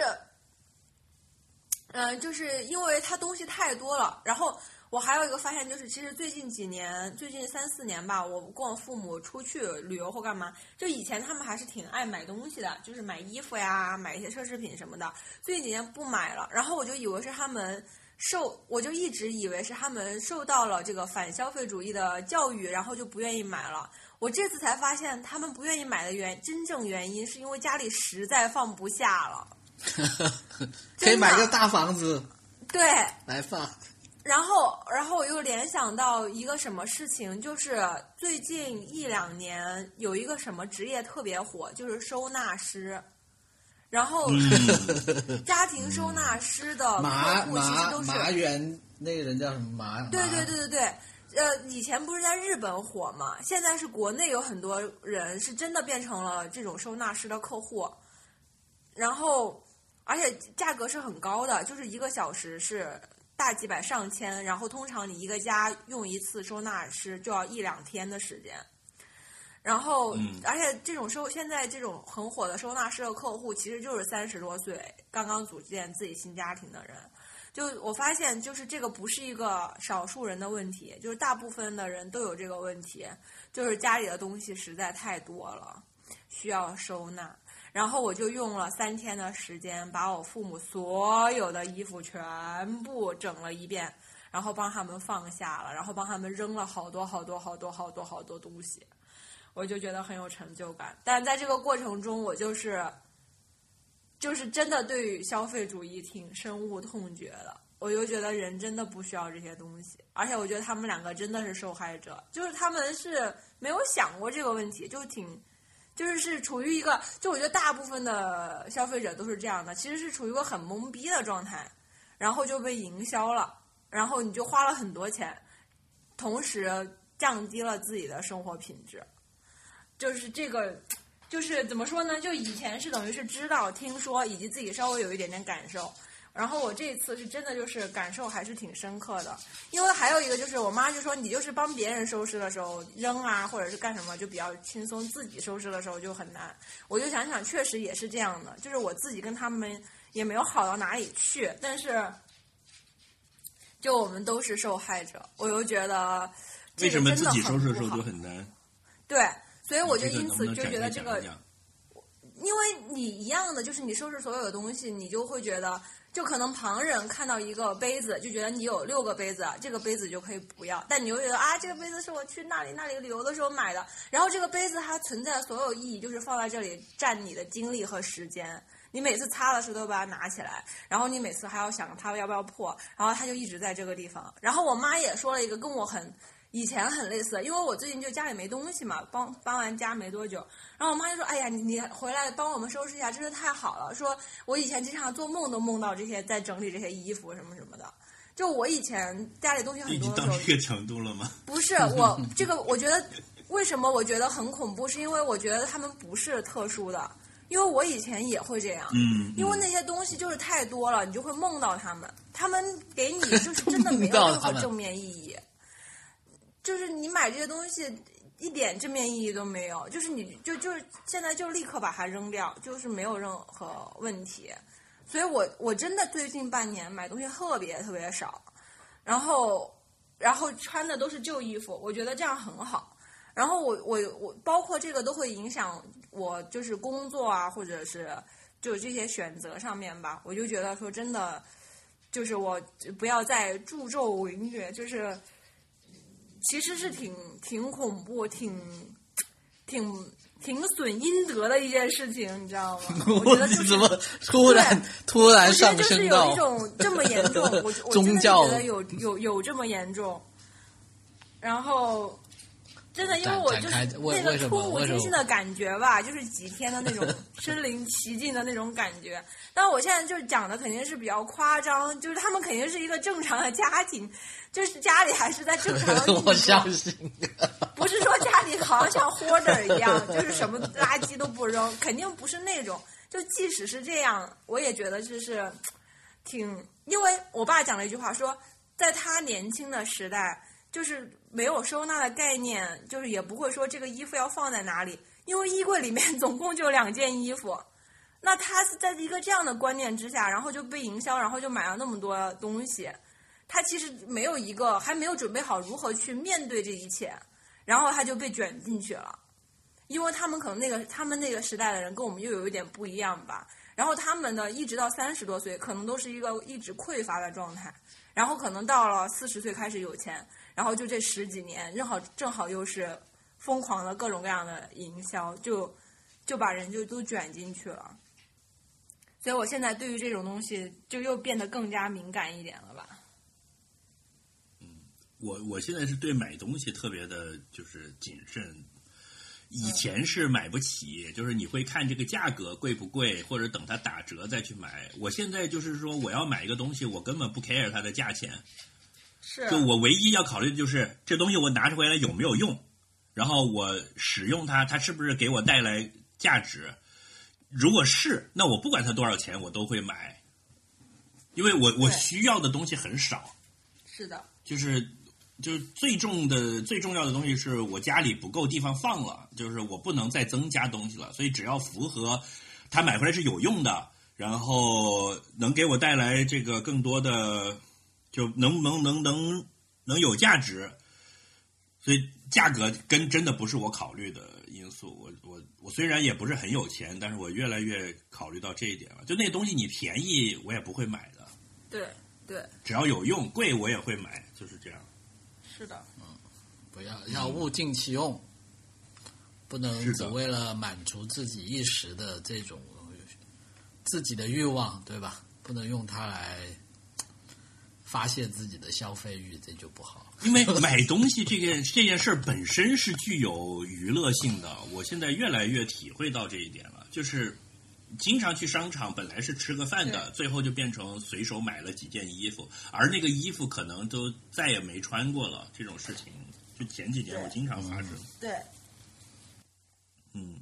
嗯、就是因为它东西太多了，然后我还有一个发现就是，其实最近几年，最近三四年吧，我跟我父母出去旅游或干嘛，就以前他们还是挺爱买东西的，就是买衣服呀，买一些奢侈品什么的。最近几年不买了，然后我就以为是他们受，我就一直以为是他们受到了这个反消费主义的教育，然后就不愿意买了。我这次才发现，他们不愿意买的原真正原因是因为家里实在放不下了。可以买个大房子对，来放。然后，然后我又联想到一个什么事情，就是最近一两年有一个什么职业特别火，就是收纳师。然后，嗯，家庭收纳师的客麻户其实麻都是麻园那个人叫什么麻？对对对对对，呃，以前不是在日本火嘛，现在是国内有很多人是真的变成了这种收纳师的客户，然后而且价格是很高的，就是一个小时是大几百上千，然后通常你一个家用一次收纳师就要一两天的时间。然后，嗯而且这种收现在这种很火的收纳师的客户，其实就是三十多岁刚刚组建自己新家庭的人。就我发现，就是这个不是一个少数人的问题，就是大部分的人都有这个问题，就是家里的东西实在太多了，需要收纳。然后我就用了三天的时间，把我父母所有的衣服全部整了一遍，然后帮他们放下了，然后帮他们扔了好多好多好多好多好多东西，我就觉得很有成就感。但在这个过程中，我就是就是真的对于消费主义挺深恶痛绝的。我就觉得人真的不需要这些东西，而且我觉得他们两个真的是受害者，就是他们是没有想过这个问题，就挺，就是是处于一个，就我觉得大部分的消费者都是这样的，其实是处于一个很懵逼的状态，然后就被营销了，然后你就花了很多钱，同时降低了自己的生活品质，就是这个。就是怎么说呢？就以前是等于是知道、听说，以及自己稍微有一点点感受。然后我这一次是真的就是感受还是挺深刻的，因为还有一个就是我妈就说你就是帮别人收拾的时候扔啊，或者是干什么就比较轻松，自己收拾的时候就很难。我就想想，确实也是这样的，就是我自己跟他们也没有好到哪里去，但是就我们都是受害者，我又觉得这为什么个真的自己收拾的时候就很难？对，所以我就因此就觉得这个因为你一样的，就是你收拾所有的东西，你就会觉得，就可能旁人看到一个杯子，就觉得你有六个杯子，这个杯子就可以不要，但你又觉得啊，这个杯子是我去那里那里旅游的时候买的，然后这个杯子它存在的所有意义就是放在这里占你的精力和时间。你每次擦的时候都把它拿起来，然后你每次还要想它要不要破，然后它就一直在这个地方。然后我妈也说了一个跟我很以前很类似，因为我最近就家里没东西嘛，帮搬完家没多久，然后我妈就说：“哎呀，你你回来帮我们收拾一下，真是太好了。”说我以前经常做梦都梦到这些，在整理这些衣服什么什么的。就我以前家里东西很多的时候，到这个程度了吗？不是我这个，我觉得为什么我觉得很恐怖，是因为我觉得他们不是特殊的，因为我以前也会这样。嗯，因为那些东西就是太多了，你就会梦到他们，他们给你 就是真的没有任何正面意义。就是你买这些东西，一点正面意义都没有，就是你就就是现在就立刻把它扔掉，就是没有任何问题。所以我我真的最近半年买东西特别特别少，然后然后穿的都是旧衣服，我觉得这样很好。然后我我我包括这个都会影响我就是工作啊，或者是就这些选择上面吧。我就觉得说真的，就是我不要再助纣为虐，就是。其实是挺挺恐怖、挺挺挺损阴德的一件事情，你知道吗？我觉得就是怎么突然突然上就是有一种这么严重，我 我真的觉得有有有这么严重。然后，真的，因为我就是那个触目惊心的感觉吧，就是几天的那种 身临其境的那种感觉。但我现在就是讲的肯定是比较夸张，就是他们肯定是一个正常的家庭，就是家里还是在正常的。相信。不是说家里好像像 hoarder 一样，就是什么垃圾都不扔，肯定不是那种。就即使是这样，我也觉得就是挺，因为我爸讲了一句话说，在他年轻的时代，就是没有收纳的概念，就是也不会说这个衣服要放在哪里，因为衣柜里面 总共就两件衣服。那他是在一个这样的观念之下，然后就被营销，然后就买了那么多东西。他其实没有一个，还没有准备好如何去面对这一切。然后他就被卷进去了，因为他们可能那个他们那个时代的人跟我们又有一点不一样吧。然后他们的一直到三十多岁，可能都是一个一直匮乏的状态，然后可能到了四十岁开始有钱，然后就这十几年，正好正好又是疯狂的各种各样的营销，就就把人就都卷进去了。所以我现在对于这种东西就又变得更加敏感一点了吧。我我现在是对买东西特别的，就是谨慎。以前是买不起，就是你会看这个价格贵不贵，或者等它打折再去买。我现在就是说，我要买一个东西，我根本不 care 它的价钱，是就我唯一要考虑的就是这东西我拿出回来有没有用，然后我使用它，它是不是给我带来价值。如果是，那我不管它多少钱，我都会买，因为我我需要的东西很少。是的，就是就是最重的最重要的东西是我家里不够地方放了，就是我不能再增加东西了，所以只要符合他买回来是有用的，然后能给我带来这个更多的，就能能能能能有价值，所以价格跟真的不是我考虑的因素。我我我虽然也不是很有钱，但是我越来越考虑到这一点了。就那东西你便宜我也不会买的，对对，只要有用，贵我也会买，就是这样。是的。嗯不要要物尽其用，不能只为了满足自己一时的这种自己的欲望，对吧？不能用它来发泄自己的消费欲，这就不好。因为买东西这件这件事儿本身是具有娱乐性的，我现在越来越体会到这一点了。就是经常去商场，本来是吃个饭的，最后就变成随手买了几件衣服，而那个衣服可能都再也没穿过了。这种事情，就前几年我经常发生。对，嗯，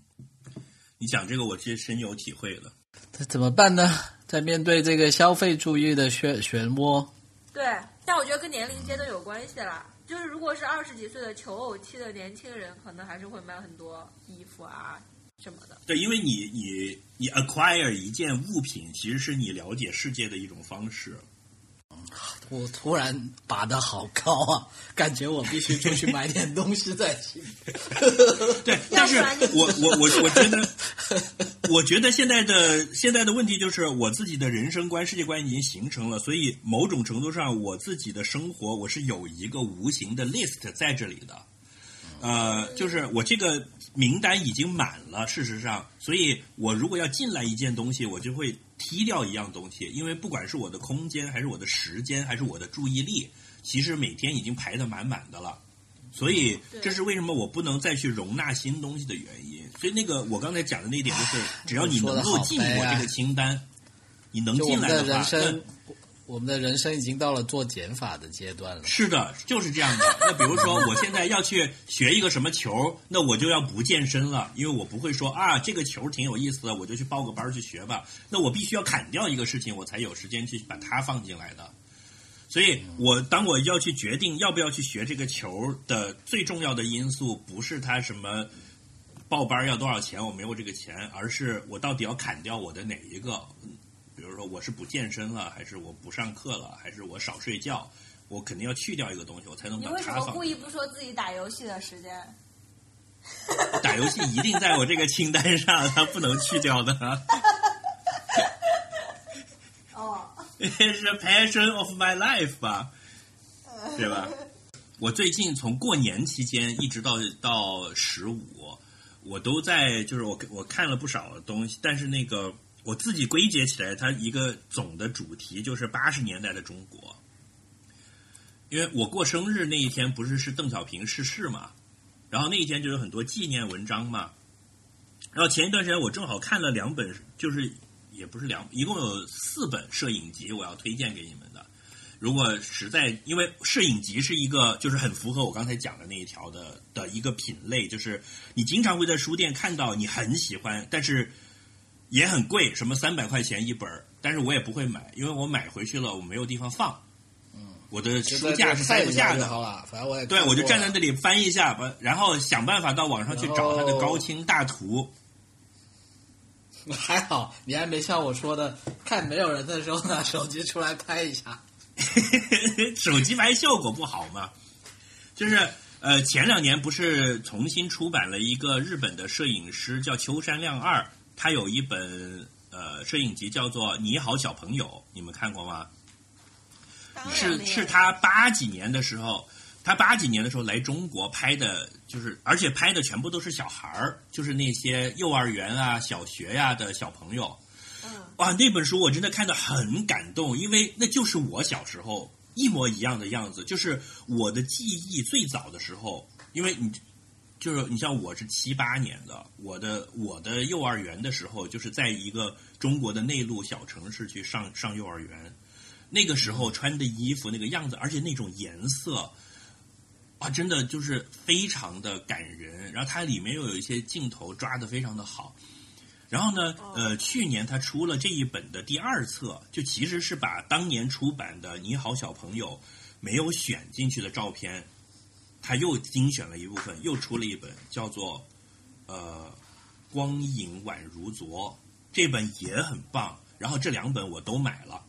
你讲这个，我其实深有体会了。这怎么办呢？在面对这个消费主义的漩漩涡，对，但我觉得跟年龄阶段有关系啦。就是如果是二十几岁的求偶期的年轻人，可能还是会买很多衣服啊什么的。对，因为你你你 acquire 一件物品，其实是你了解世界的一种方式。我突然拔得好高啊，感觉我必须出去买点东西再行。对，但是我我我我觉得，我觉得现在的现在的问题就是我自己的人生观、世界观已经形成了，所以某种程度上，我自己的生活我是有一个无形的 list 在这里的。呃，就是我这个名单已经满了，事实上，所以我如果要进来一件东西，我就会踢掉一样东西，因为不管是我的空间，还是我的时间，还是我的注意力，其实每天已经排得满满的了。所以这是为什么我不能再去容纳新东西的原因。所以那个我刚才讲的那一点就是，只要你能够进我这个清单，你能进来的话，那，我们的人生已经到了做减法的阶段了。是的，就是这样的。那比如说，我现在要去学一个什么球，那我就要不健身了，因为我不会说啊，这个球挺有意思的，我就去报个班去学吧。那我必须要砍掉一个事情，我才有时间去把它放进来的。所以我当我要去决定要不要去学这个球的最重要的因素，不是他什么报班要多少钱，我没有这个钱，而是我到底要砍掉我的哪一个？比如说我是不健身了，还是我不上课了，还是我少睡觉？我肯定要去掉一个东西，我才能你把它放为什么故。意不说自己打游戏的时间？打游戏一定在我这个清单上，它不能去掉的。哦，是 passion of my life 吧，对吧？我最近从过年期间一直到到十五，我都在就是我我看了不少东西，但是那个我自己归结起来，它一个总的主题就是八十年代的中国。因为我过生日那一天不是是邓小平逝世嘛，然后那一天就有很多纪念文章嘛。然后前一段时间我正好看了两本，就是也不是两，一共有四本摄影集，我要推荐给你们的。如果实在，因为摄影集是一个就是很符合我刚才讲的那一条的的一个品类，就是你经常会在书店看到你很喜欢，但是也很贵，什么三百块钱一本儿，但是我也不会买，因为我买回去了我没有地方放。我的书架是塞不下的，好了。反正我也对，我就站在那里翻一下，把然后想办法到网上去找它的高清大图。还好，你还没像我说的，看没有人的时候拿 手机出来拍一下。手机拍效果不好嘛？就是呃，前两年不是重新出版了一个日本的摄影师叫秋山亮二，他有一本呃摄影集叫做《你好小朋友》，你们看过吗？是是他八几年的时候，他八几年的时候来中国拍的，就是而且拍的全部都是小孩儿，就是那些幼儿园啊、小学呀、的小朋友。嗯，哇，那本书我真的看得很感动，因为那就是我小时候一模一样的样子，就是我的记忆最早的时候，因为你就是你像我是七八年的，我的我的幼儿园的时候，就是在一个中国的内陆小城市去上上幼儿园，那个时候穿的衣服那个样子，而且那种颜色。啊，真的就是非常的感人，然后它里面又有一些镜头抓的非常的好，然后呢，呃，去年他出了这一本的第二册，就其实是把当年出版的《你好小朋友》没有选进去的照片，他又精选了一部分，又出了一本叫做呃《光影宛如昨》，这本也很棒。然后这两本我都买了，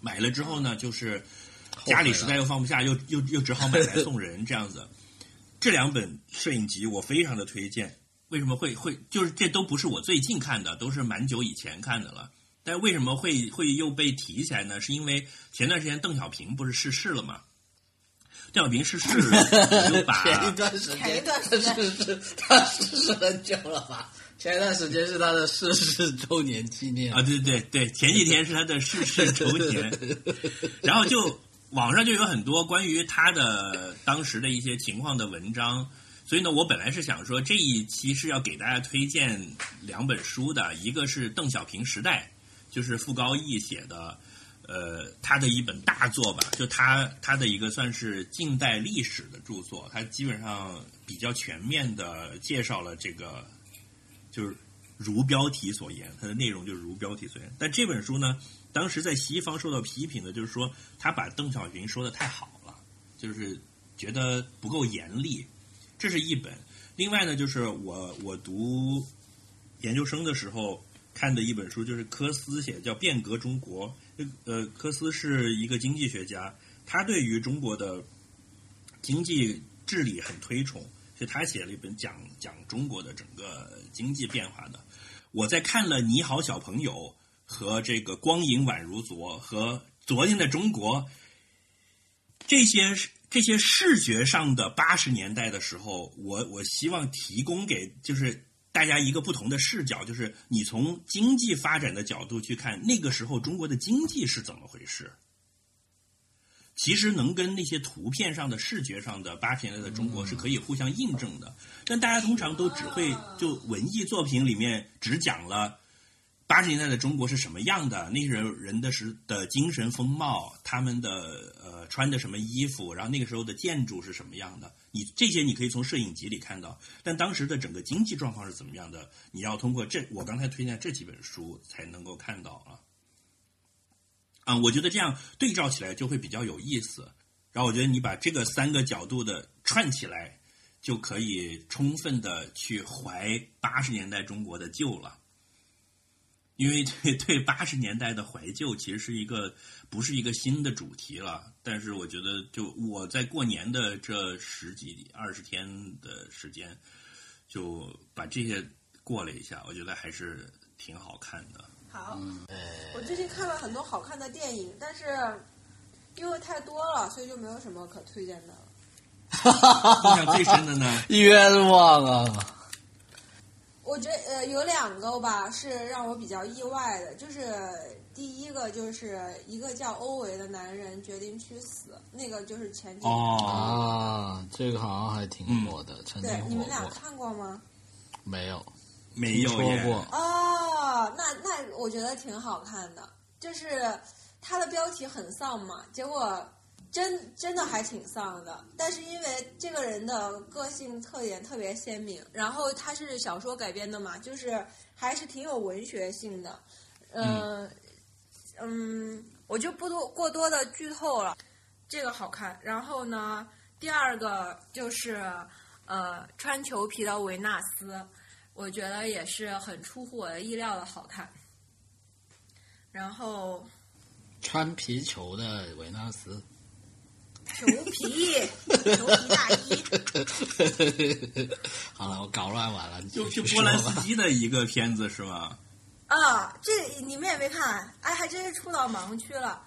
买了之后呢，就是家里实在又放不下，又又又只好买来送人这样子。这两本摄影集我非常的推荐。为什么会会就是这都不是我最近看的，都是蛮久以前看的了。但为什么会会又被提起来呢？是因为前段时间邓小平不是逝世了嘛？邓小平逝世，我就把 前一段时间，前一段时间是是他逝世很久了吧？前一段时间是他的逝世周年纪念啊，对对对，前几天是他的逝世周年，然后就网上就有很多关于他的当时的一些情况的文章，所以呢，我本来是想说这一期是要给大家推荐两本书的，一个是《邓小平时代》，就是傅高义写的，呃，他的一本大作吧，就他他的一个算是近代历史的著作，他基本上比较全面的介绍了这个。就是如标题所言，它的内容就是如标题所言。但这本书呢，当时在西方受到批评的，就是说他把邓小平说的太好了，就是觉得不够严厉。这是一本。另外呢，就是我我读研究生的时候看的一本书，就是科斯写的，叫《变革中国》。呃，科斯是一个经济学家，他对于中国的经济治理很推崇。所以他写了一本讲讲中国的整个经济变化的。我在看了《你好，小朋友》和这个《光影宛如昨》和《昨天的中国》这些这些视觉上的八十年代的时候，我我希望提供给就是大家一个不同的视角，就是你从经济发展的角度去看那个时候中国的经济是怎么回事。其实能跟那些图片上的视觉上的八十年代的中国是可以互相印证的，但大家通常都只会就文艺作品里面只讲了八十年代的中国是什么样的，那些人人的是的精神风貌，他们的穿的什么衣服，然后那个时候的建筑是什么样的，你这些你可以从摄影集里看到，但当时的整个经济状况是怎么样的，你要通过这我刚才推荐这几本书才能够看到啊。啊、我觉得这样对照起来就会比较有意思。然后我觉得你把这个三个角度的串起来，就可以充分的去怀八十年代中国的旧了。因为对对八十年代的怀旧，其实是一个不是一个新的主题了。但是我觉得，就我在过年的这十几二十天的时间，就把这些过了一下，我觉得还是挺好看的。好，我最近看了很多好看的电影，但是因为太多了，所以就没有什么可推荐的了。印象最深的呢？冤枉啊！我觉得呃有两个吧是让我比较意外的，就是第一个就是一个叫欧维的男人决定去死，那个就是前几年。哦，啊，这个好像还挺火的，曾经对，你们俩。看过吗？没有，没。说过。哦，那那我觉得挺好看的，就是它的标题很丧嘛，结果真真的还挺丧的。但是因为这个人的个性特点特别鲜明，然后他是小说改编的嘛，就是还是挺有文学性的。嗯嗯，我就不多过多的剧透了，这个好看。然后呢，第二个就是呃穿裘皮的维纳斯。我觉得也是很出乎我的意料的好看。然后穿皮球的维纳斯，裘皮，裘皮大衣 好了，我搞乱完了，你就是波兰斯基的一个片子是吗？啊，这你们也没看，哎，还真是出到盲区了。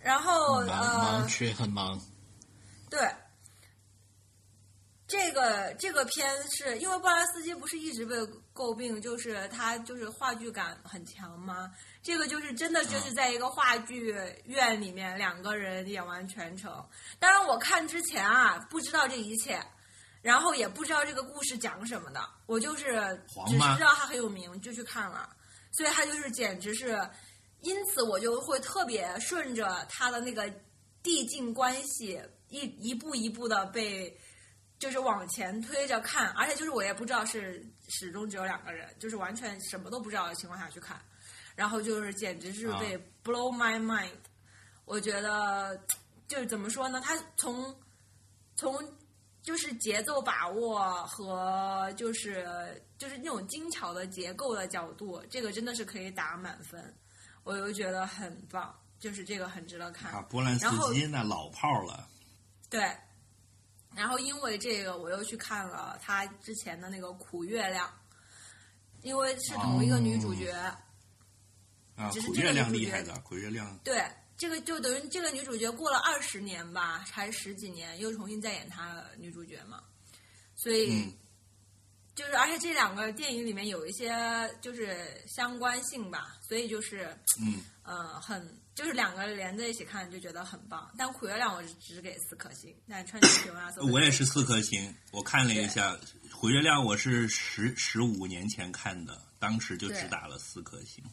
然后盲呃盲，区很忙，对，这个这个片是因为波兰斯基不是一直被诟病，就是他就是话剧感很强吗？这个就是真的就是在一个话剧院里面两个人演完全程。当然我看之前啊不知道这一切，然后也不知道这个故事讲什么的，我就是只是知道他很有名就去看了，所以他就是简直是，因此我就会特别顺着他的那个递进关系一一步一步的被。就是往前推着看，而且就是我也不知道是始终只有两个人，就是完全什么都不知道的情况下去看，然后就是简直是被 blow my mind。我觉得就是怎么说呢？他从从就是节奏把握和就是就是那种精巧的结构的角度，这个真的是可以打满分，我又觉得很棒，就是这个很值得看。啊，波兰斯然后基那老炮儿了。对，然后因为这个，我又去看了他之前的那个《苦月亮》，因为是同一个女主角。啊，苦月亮厉害的，苦月亮对，这个就等于这个女主角过了二十年吧，还是十几年，又重新再演她的女主角嘛。所以、嗯就是，而且这两个电影里面有一些就是相关性吧，所以就是嗯，呃，很就是两个连在一起看就觉得很棒。但《苦月亮》我是只给四颗星，但《穿越熊啊，我也是四颗星。我看了一下《苦月亮》，我是十十五年前看的，当时就只打了四颗星。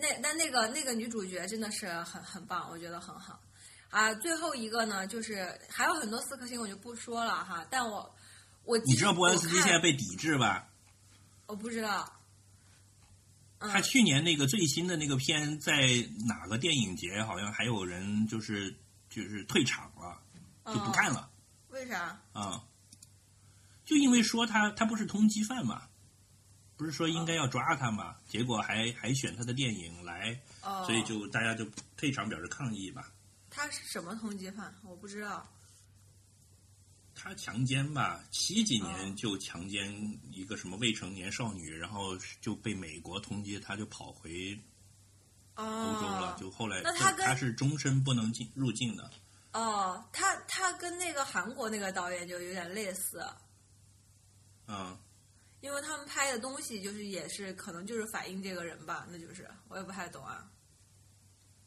那但那个那个女主角真的是很很棒，我觉得很好啊。最后一个呢，就是还有很多四颗星，我就不说了哈。但我我你知道波恩斯基现在被抵制吧？我不知道，嗯他去年那个最新的那个片，在哪个电影节好像还有人就是就是退场了，就不干了为啥？啊、就因为说他他不是通缉犯嘛，不是说应该要抓他吗，结果还还选他的电影来，哦，所以就大家就退场表示抗议吧。他是什么通缉犯？我不知道。他强奸吧，七几哦年就强奸一个什么未成年少女，然后就被美国通缉，他就跑回欧洲了，哦，就后来那他他是终身不能进入境的。哦，他他跟那个韩国那个导演就有点类似，嗯，因为他们拍的东西就是也是可能就是反映这个人吧，那就是我也不太懂啊。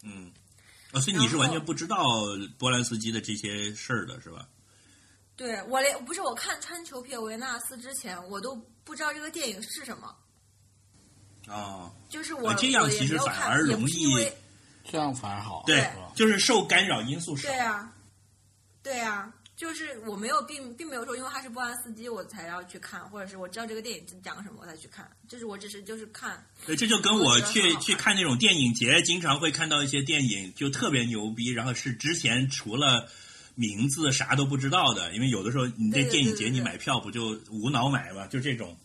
嗯，哦，所以你是完全不知道波兰斯基的这些事儿的是吧？对我连不是我看《穿裘皮维纳斯》之前，我都不知道这个电影是什么，哦，就是我、呃这样其实反而容易这样反而好，对，就是受干扰因素少对。啊，对啊，就是我没有并并没有说，因为他是波兰斯基，我才要去看，或者是我知道这个电影讲什么，我才去看。就是我只是就是看，对，这就跟我去去看那种电影节，经常会看到一些电影就特别牛逼，然后是之前除了名字啥都不知道的，因为有的时候你在电影节你买票不就无脑买嘛，就这种。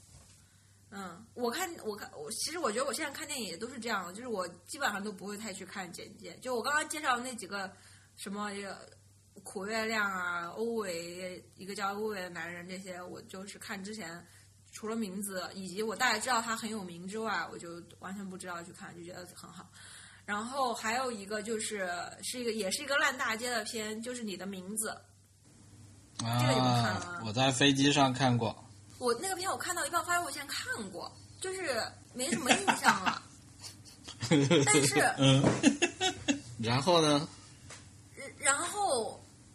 嗯，我看我看我其实我觉得我现在看电影也都是这样的，就是我基本上都不会太去看简介。就我刚刚介绍的那几个什么这个苦月亮啊、欧维一个叫欧维的男人这些，我就是看之前除了名字以及我大概知道他很有名之外，我就完全不知道去看，就觉得很好。然后还有一个就是是一个也是一个烂大街的片，就是你的名字。这个你们看了我在飞机上看过。我那个片我看到一半，发现我以前看过，就是没什么印象了。但是，嗯，然后呢？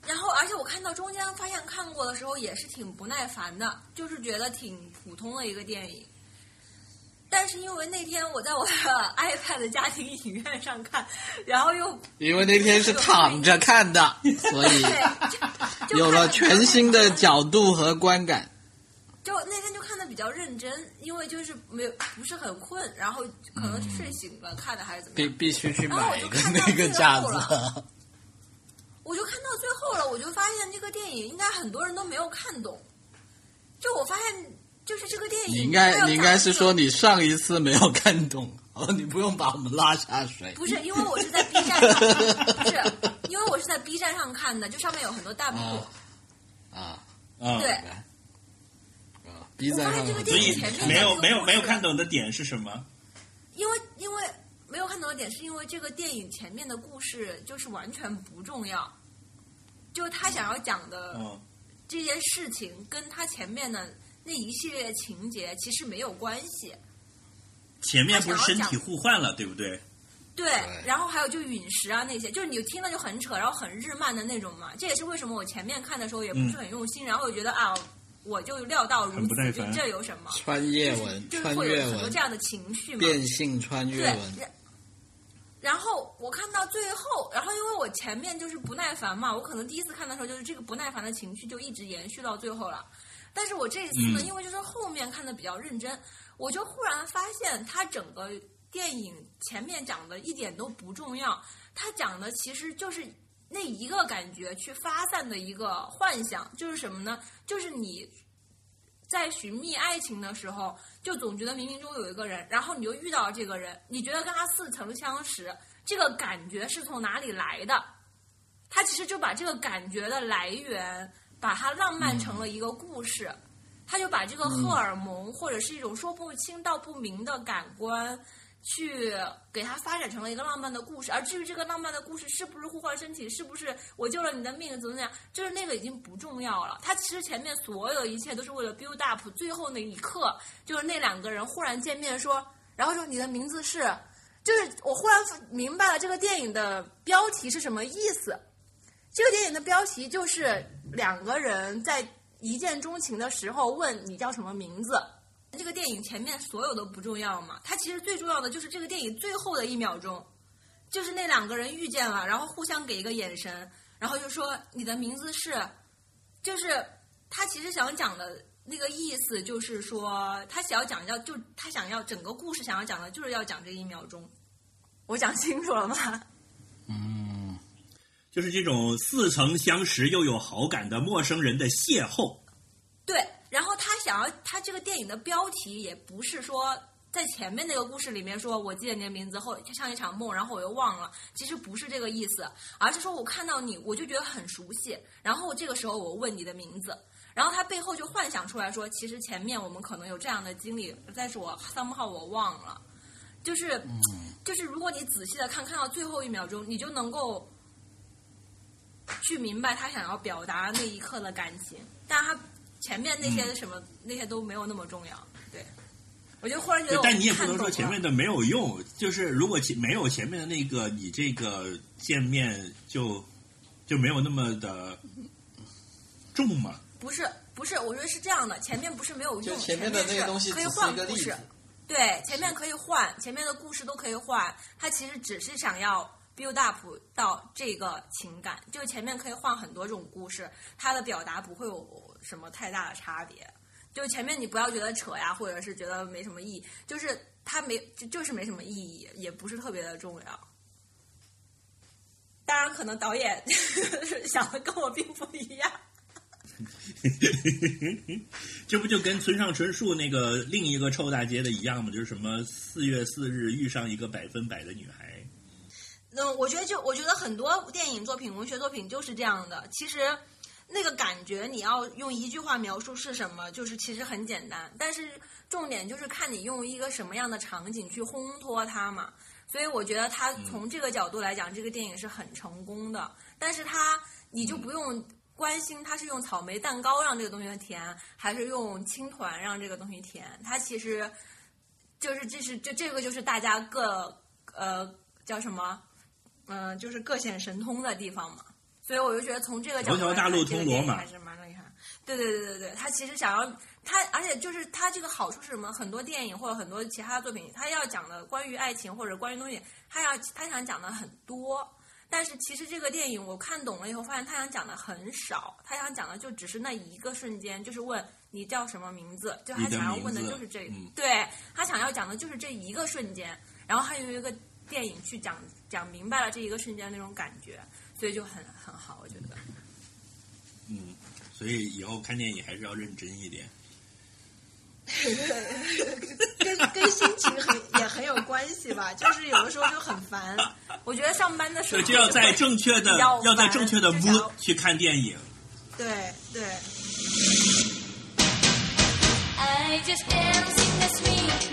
然后，而且我看到中间发现看过的时候也是挺不耐烦的，就是觉得挺普通的一个电影。但是因为那天我在我的 iPad 家庭影院上看，然后又因为那天是躺着看的，所以有了全新的角度和观感。就那天就看的比较认真，因为就是没有不是很困，然后可能是睡醒了看的还是怎么样。必必须去买一个那个架子。我就看到最后了，我就发现这个电影应该很多人都没有看懂。就我发现，就是这个电影，你应该你应该是说你上一次没有看懂，哦，你不用把我们拉下水。不是，因为我是在 B 站上看，不是，因为我是在 B 站上看的，就上面有很多弹幕。啊啊啊，对，啊！B 站上我发现这个所以电影前面没有没有没有看懂的点是什么？因为因为没有看懂的点，是因为这个电影前面的故事就是完全不重要，就是他想要讲的嗯，这件事情跟他前面的那一系列情节其实没有关系。前面不是身体互换了，对不对？对对，然后还有就陨石啊那些，就是你听了就很扯，然后很日漫的那种嘛。这也是为什么我前面看的时候也不是很用心，然后我觉得啊，我就料到如此，就这有什么？穿越文、就是穿越会有很多文这、样的情绪嘛。变性穿越对文，，然然后我看到最后，然后因为我前面就是不耐烦嘛，我可能第一次看的时候就是这个不耐烦的情绪就一直延续到最后了。但是我这一次呢，嗯因为就是后面看的比较认真，我就忽然发现它整个电影前面讲的一点都不重要，它讲的其实就是那一个感觉去发散的一个幻想，就是什么呢？就是你在寻觅爱情的时候，就总觉得冥冥中有一个人，然后你就遇到了这个人，你觉得跟他似曾相识，这个感觉是从哪里来的？他其实就把这个感觉的来源，把它浪漫成了一个故事，他就把这个荷尔蒙、或者是一种说不清道不明的感官。去给它发展成了一个浪漫的故事，而至于这个浪漫的故事是不是互换身体，是不是我救了你的命，怎么怎么样，就是那个已经不重要了。它其实前面所有的一切都是为了 build up，最后那一刻就是那两个人忽然见面说，然后说你的名字是，就是我忽然明白了这个电影的标题是什么意思。这个电影的标题就是两个人在一见钟情的时候问你叫什么名字。这个电影前面所有都不重要嘛，它其实最重要的就是这个电影最后的一秒钟，就是那两个人遇见了，然后互相给一个眼神，然后就说你的名字是，就是他其实想讲的那个意思，就是说他想要讲要就他想要整个故事想要讲的就是要讲这一秒钟，我讲清楚了吗？嗯，就是这种似曾相识又有好感的陌生人的邂逅。对，然后他想要他这个电影的标题也不是说在前面那个故事里面说我记得你的名字后像一场梦，然后我又忘了，其实不是这个意思，而是说我看到你我就觉得很熟悉，然后这个时候我问你的名字。然后他背后就幻想出来说，其实前面我们可能有这样的经历，但是我 somehow 我忘了，就是，就是如果你仔细的看，看到最后一秒钟，你就能够去明白他想要表达那一刻的感情，但他前面那些什么、那些都没有那么重要。对，我就忽然觉得但你也不能说前面的没有用，就是如果前没有前面的那个，你这个见面就就没有那么的重嘛。不是不是，我觉得是这样的，前面不是没有用，前面的那个东西可以换故事。对，前面可以换，前面的故事都可以换。他其实只是想要 build up 到这个情感，就前面可以换很多种故事，他的表达不会有什么太大的差别。就前面你不要觉得扯呀，或者是觉得没什么意义，就是它没就就是没什么意义，也不是特别的重要。当然，可能导演 想的跟我并不一样。这不就跟村上春树那个另一个臭大街的一样吗？就是什么四月四日遇上一个百分百的女孩。嗯，我觉得就我觉得很多电影作品、文学作品就是这样的。其实那个感觉你要用一句话描述是什么，就是其实很简单。但是重点就是看你用一个什么样的场景去烘托它嘛。所以我觉得他从这个角度来讲，这个电影是很成功的。但是他你就不用。关心他是用草莓蛋糕让这个东西甜，还是用青团让这个东西甜？它其实就是这是这这个就是大家各呃叫什么嗯，就是各显神通的地方嘛。所以我就觉得从这个角度来看，这个电影还是蛮厉害。对对对对对，他其实想要他，而且就是他这个好处是什么？很多电影或者很多其他作品，他要讲的关于爱情或者关于东西，他要他想讲的很多。但是其实这个电影我看懂了以后，发现他想讲的很少，他想讲的就只是那一个瞬间，就是问你叫什么名字，就他想要问的就是这，对他想要讲的就是这一个瞬间，然后他用一个电影去讲讲明白了这一个瞬间那种感觉，所以就很很好，我觉得。嗯，所以以后看电影还是要认真一点。跟跟心情很也很有关系吧，就是有的时候就很烦。我觉得上班的时候就要在正确的要在正确的 mood 去看电影。对对。I just dancing this week,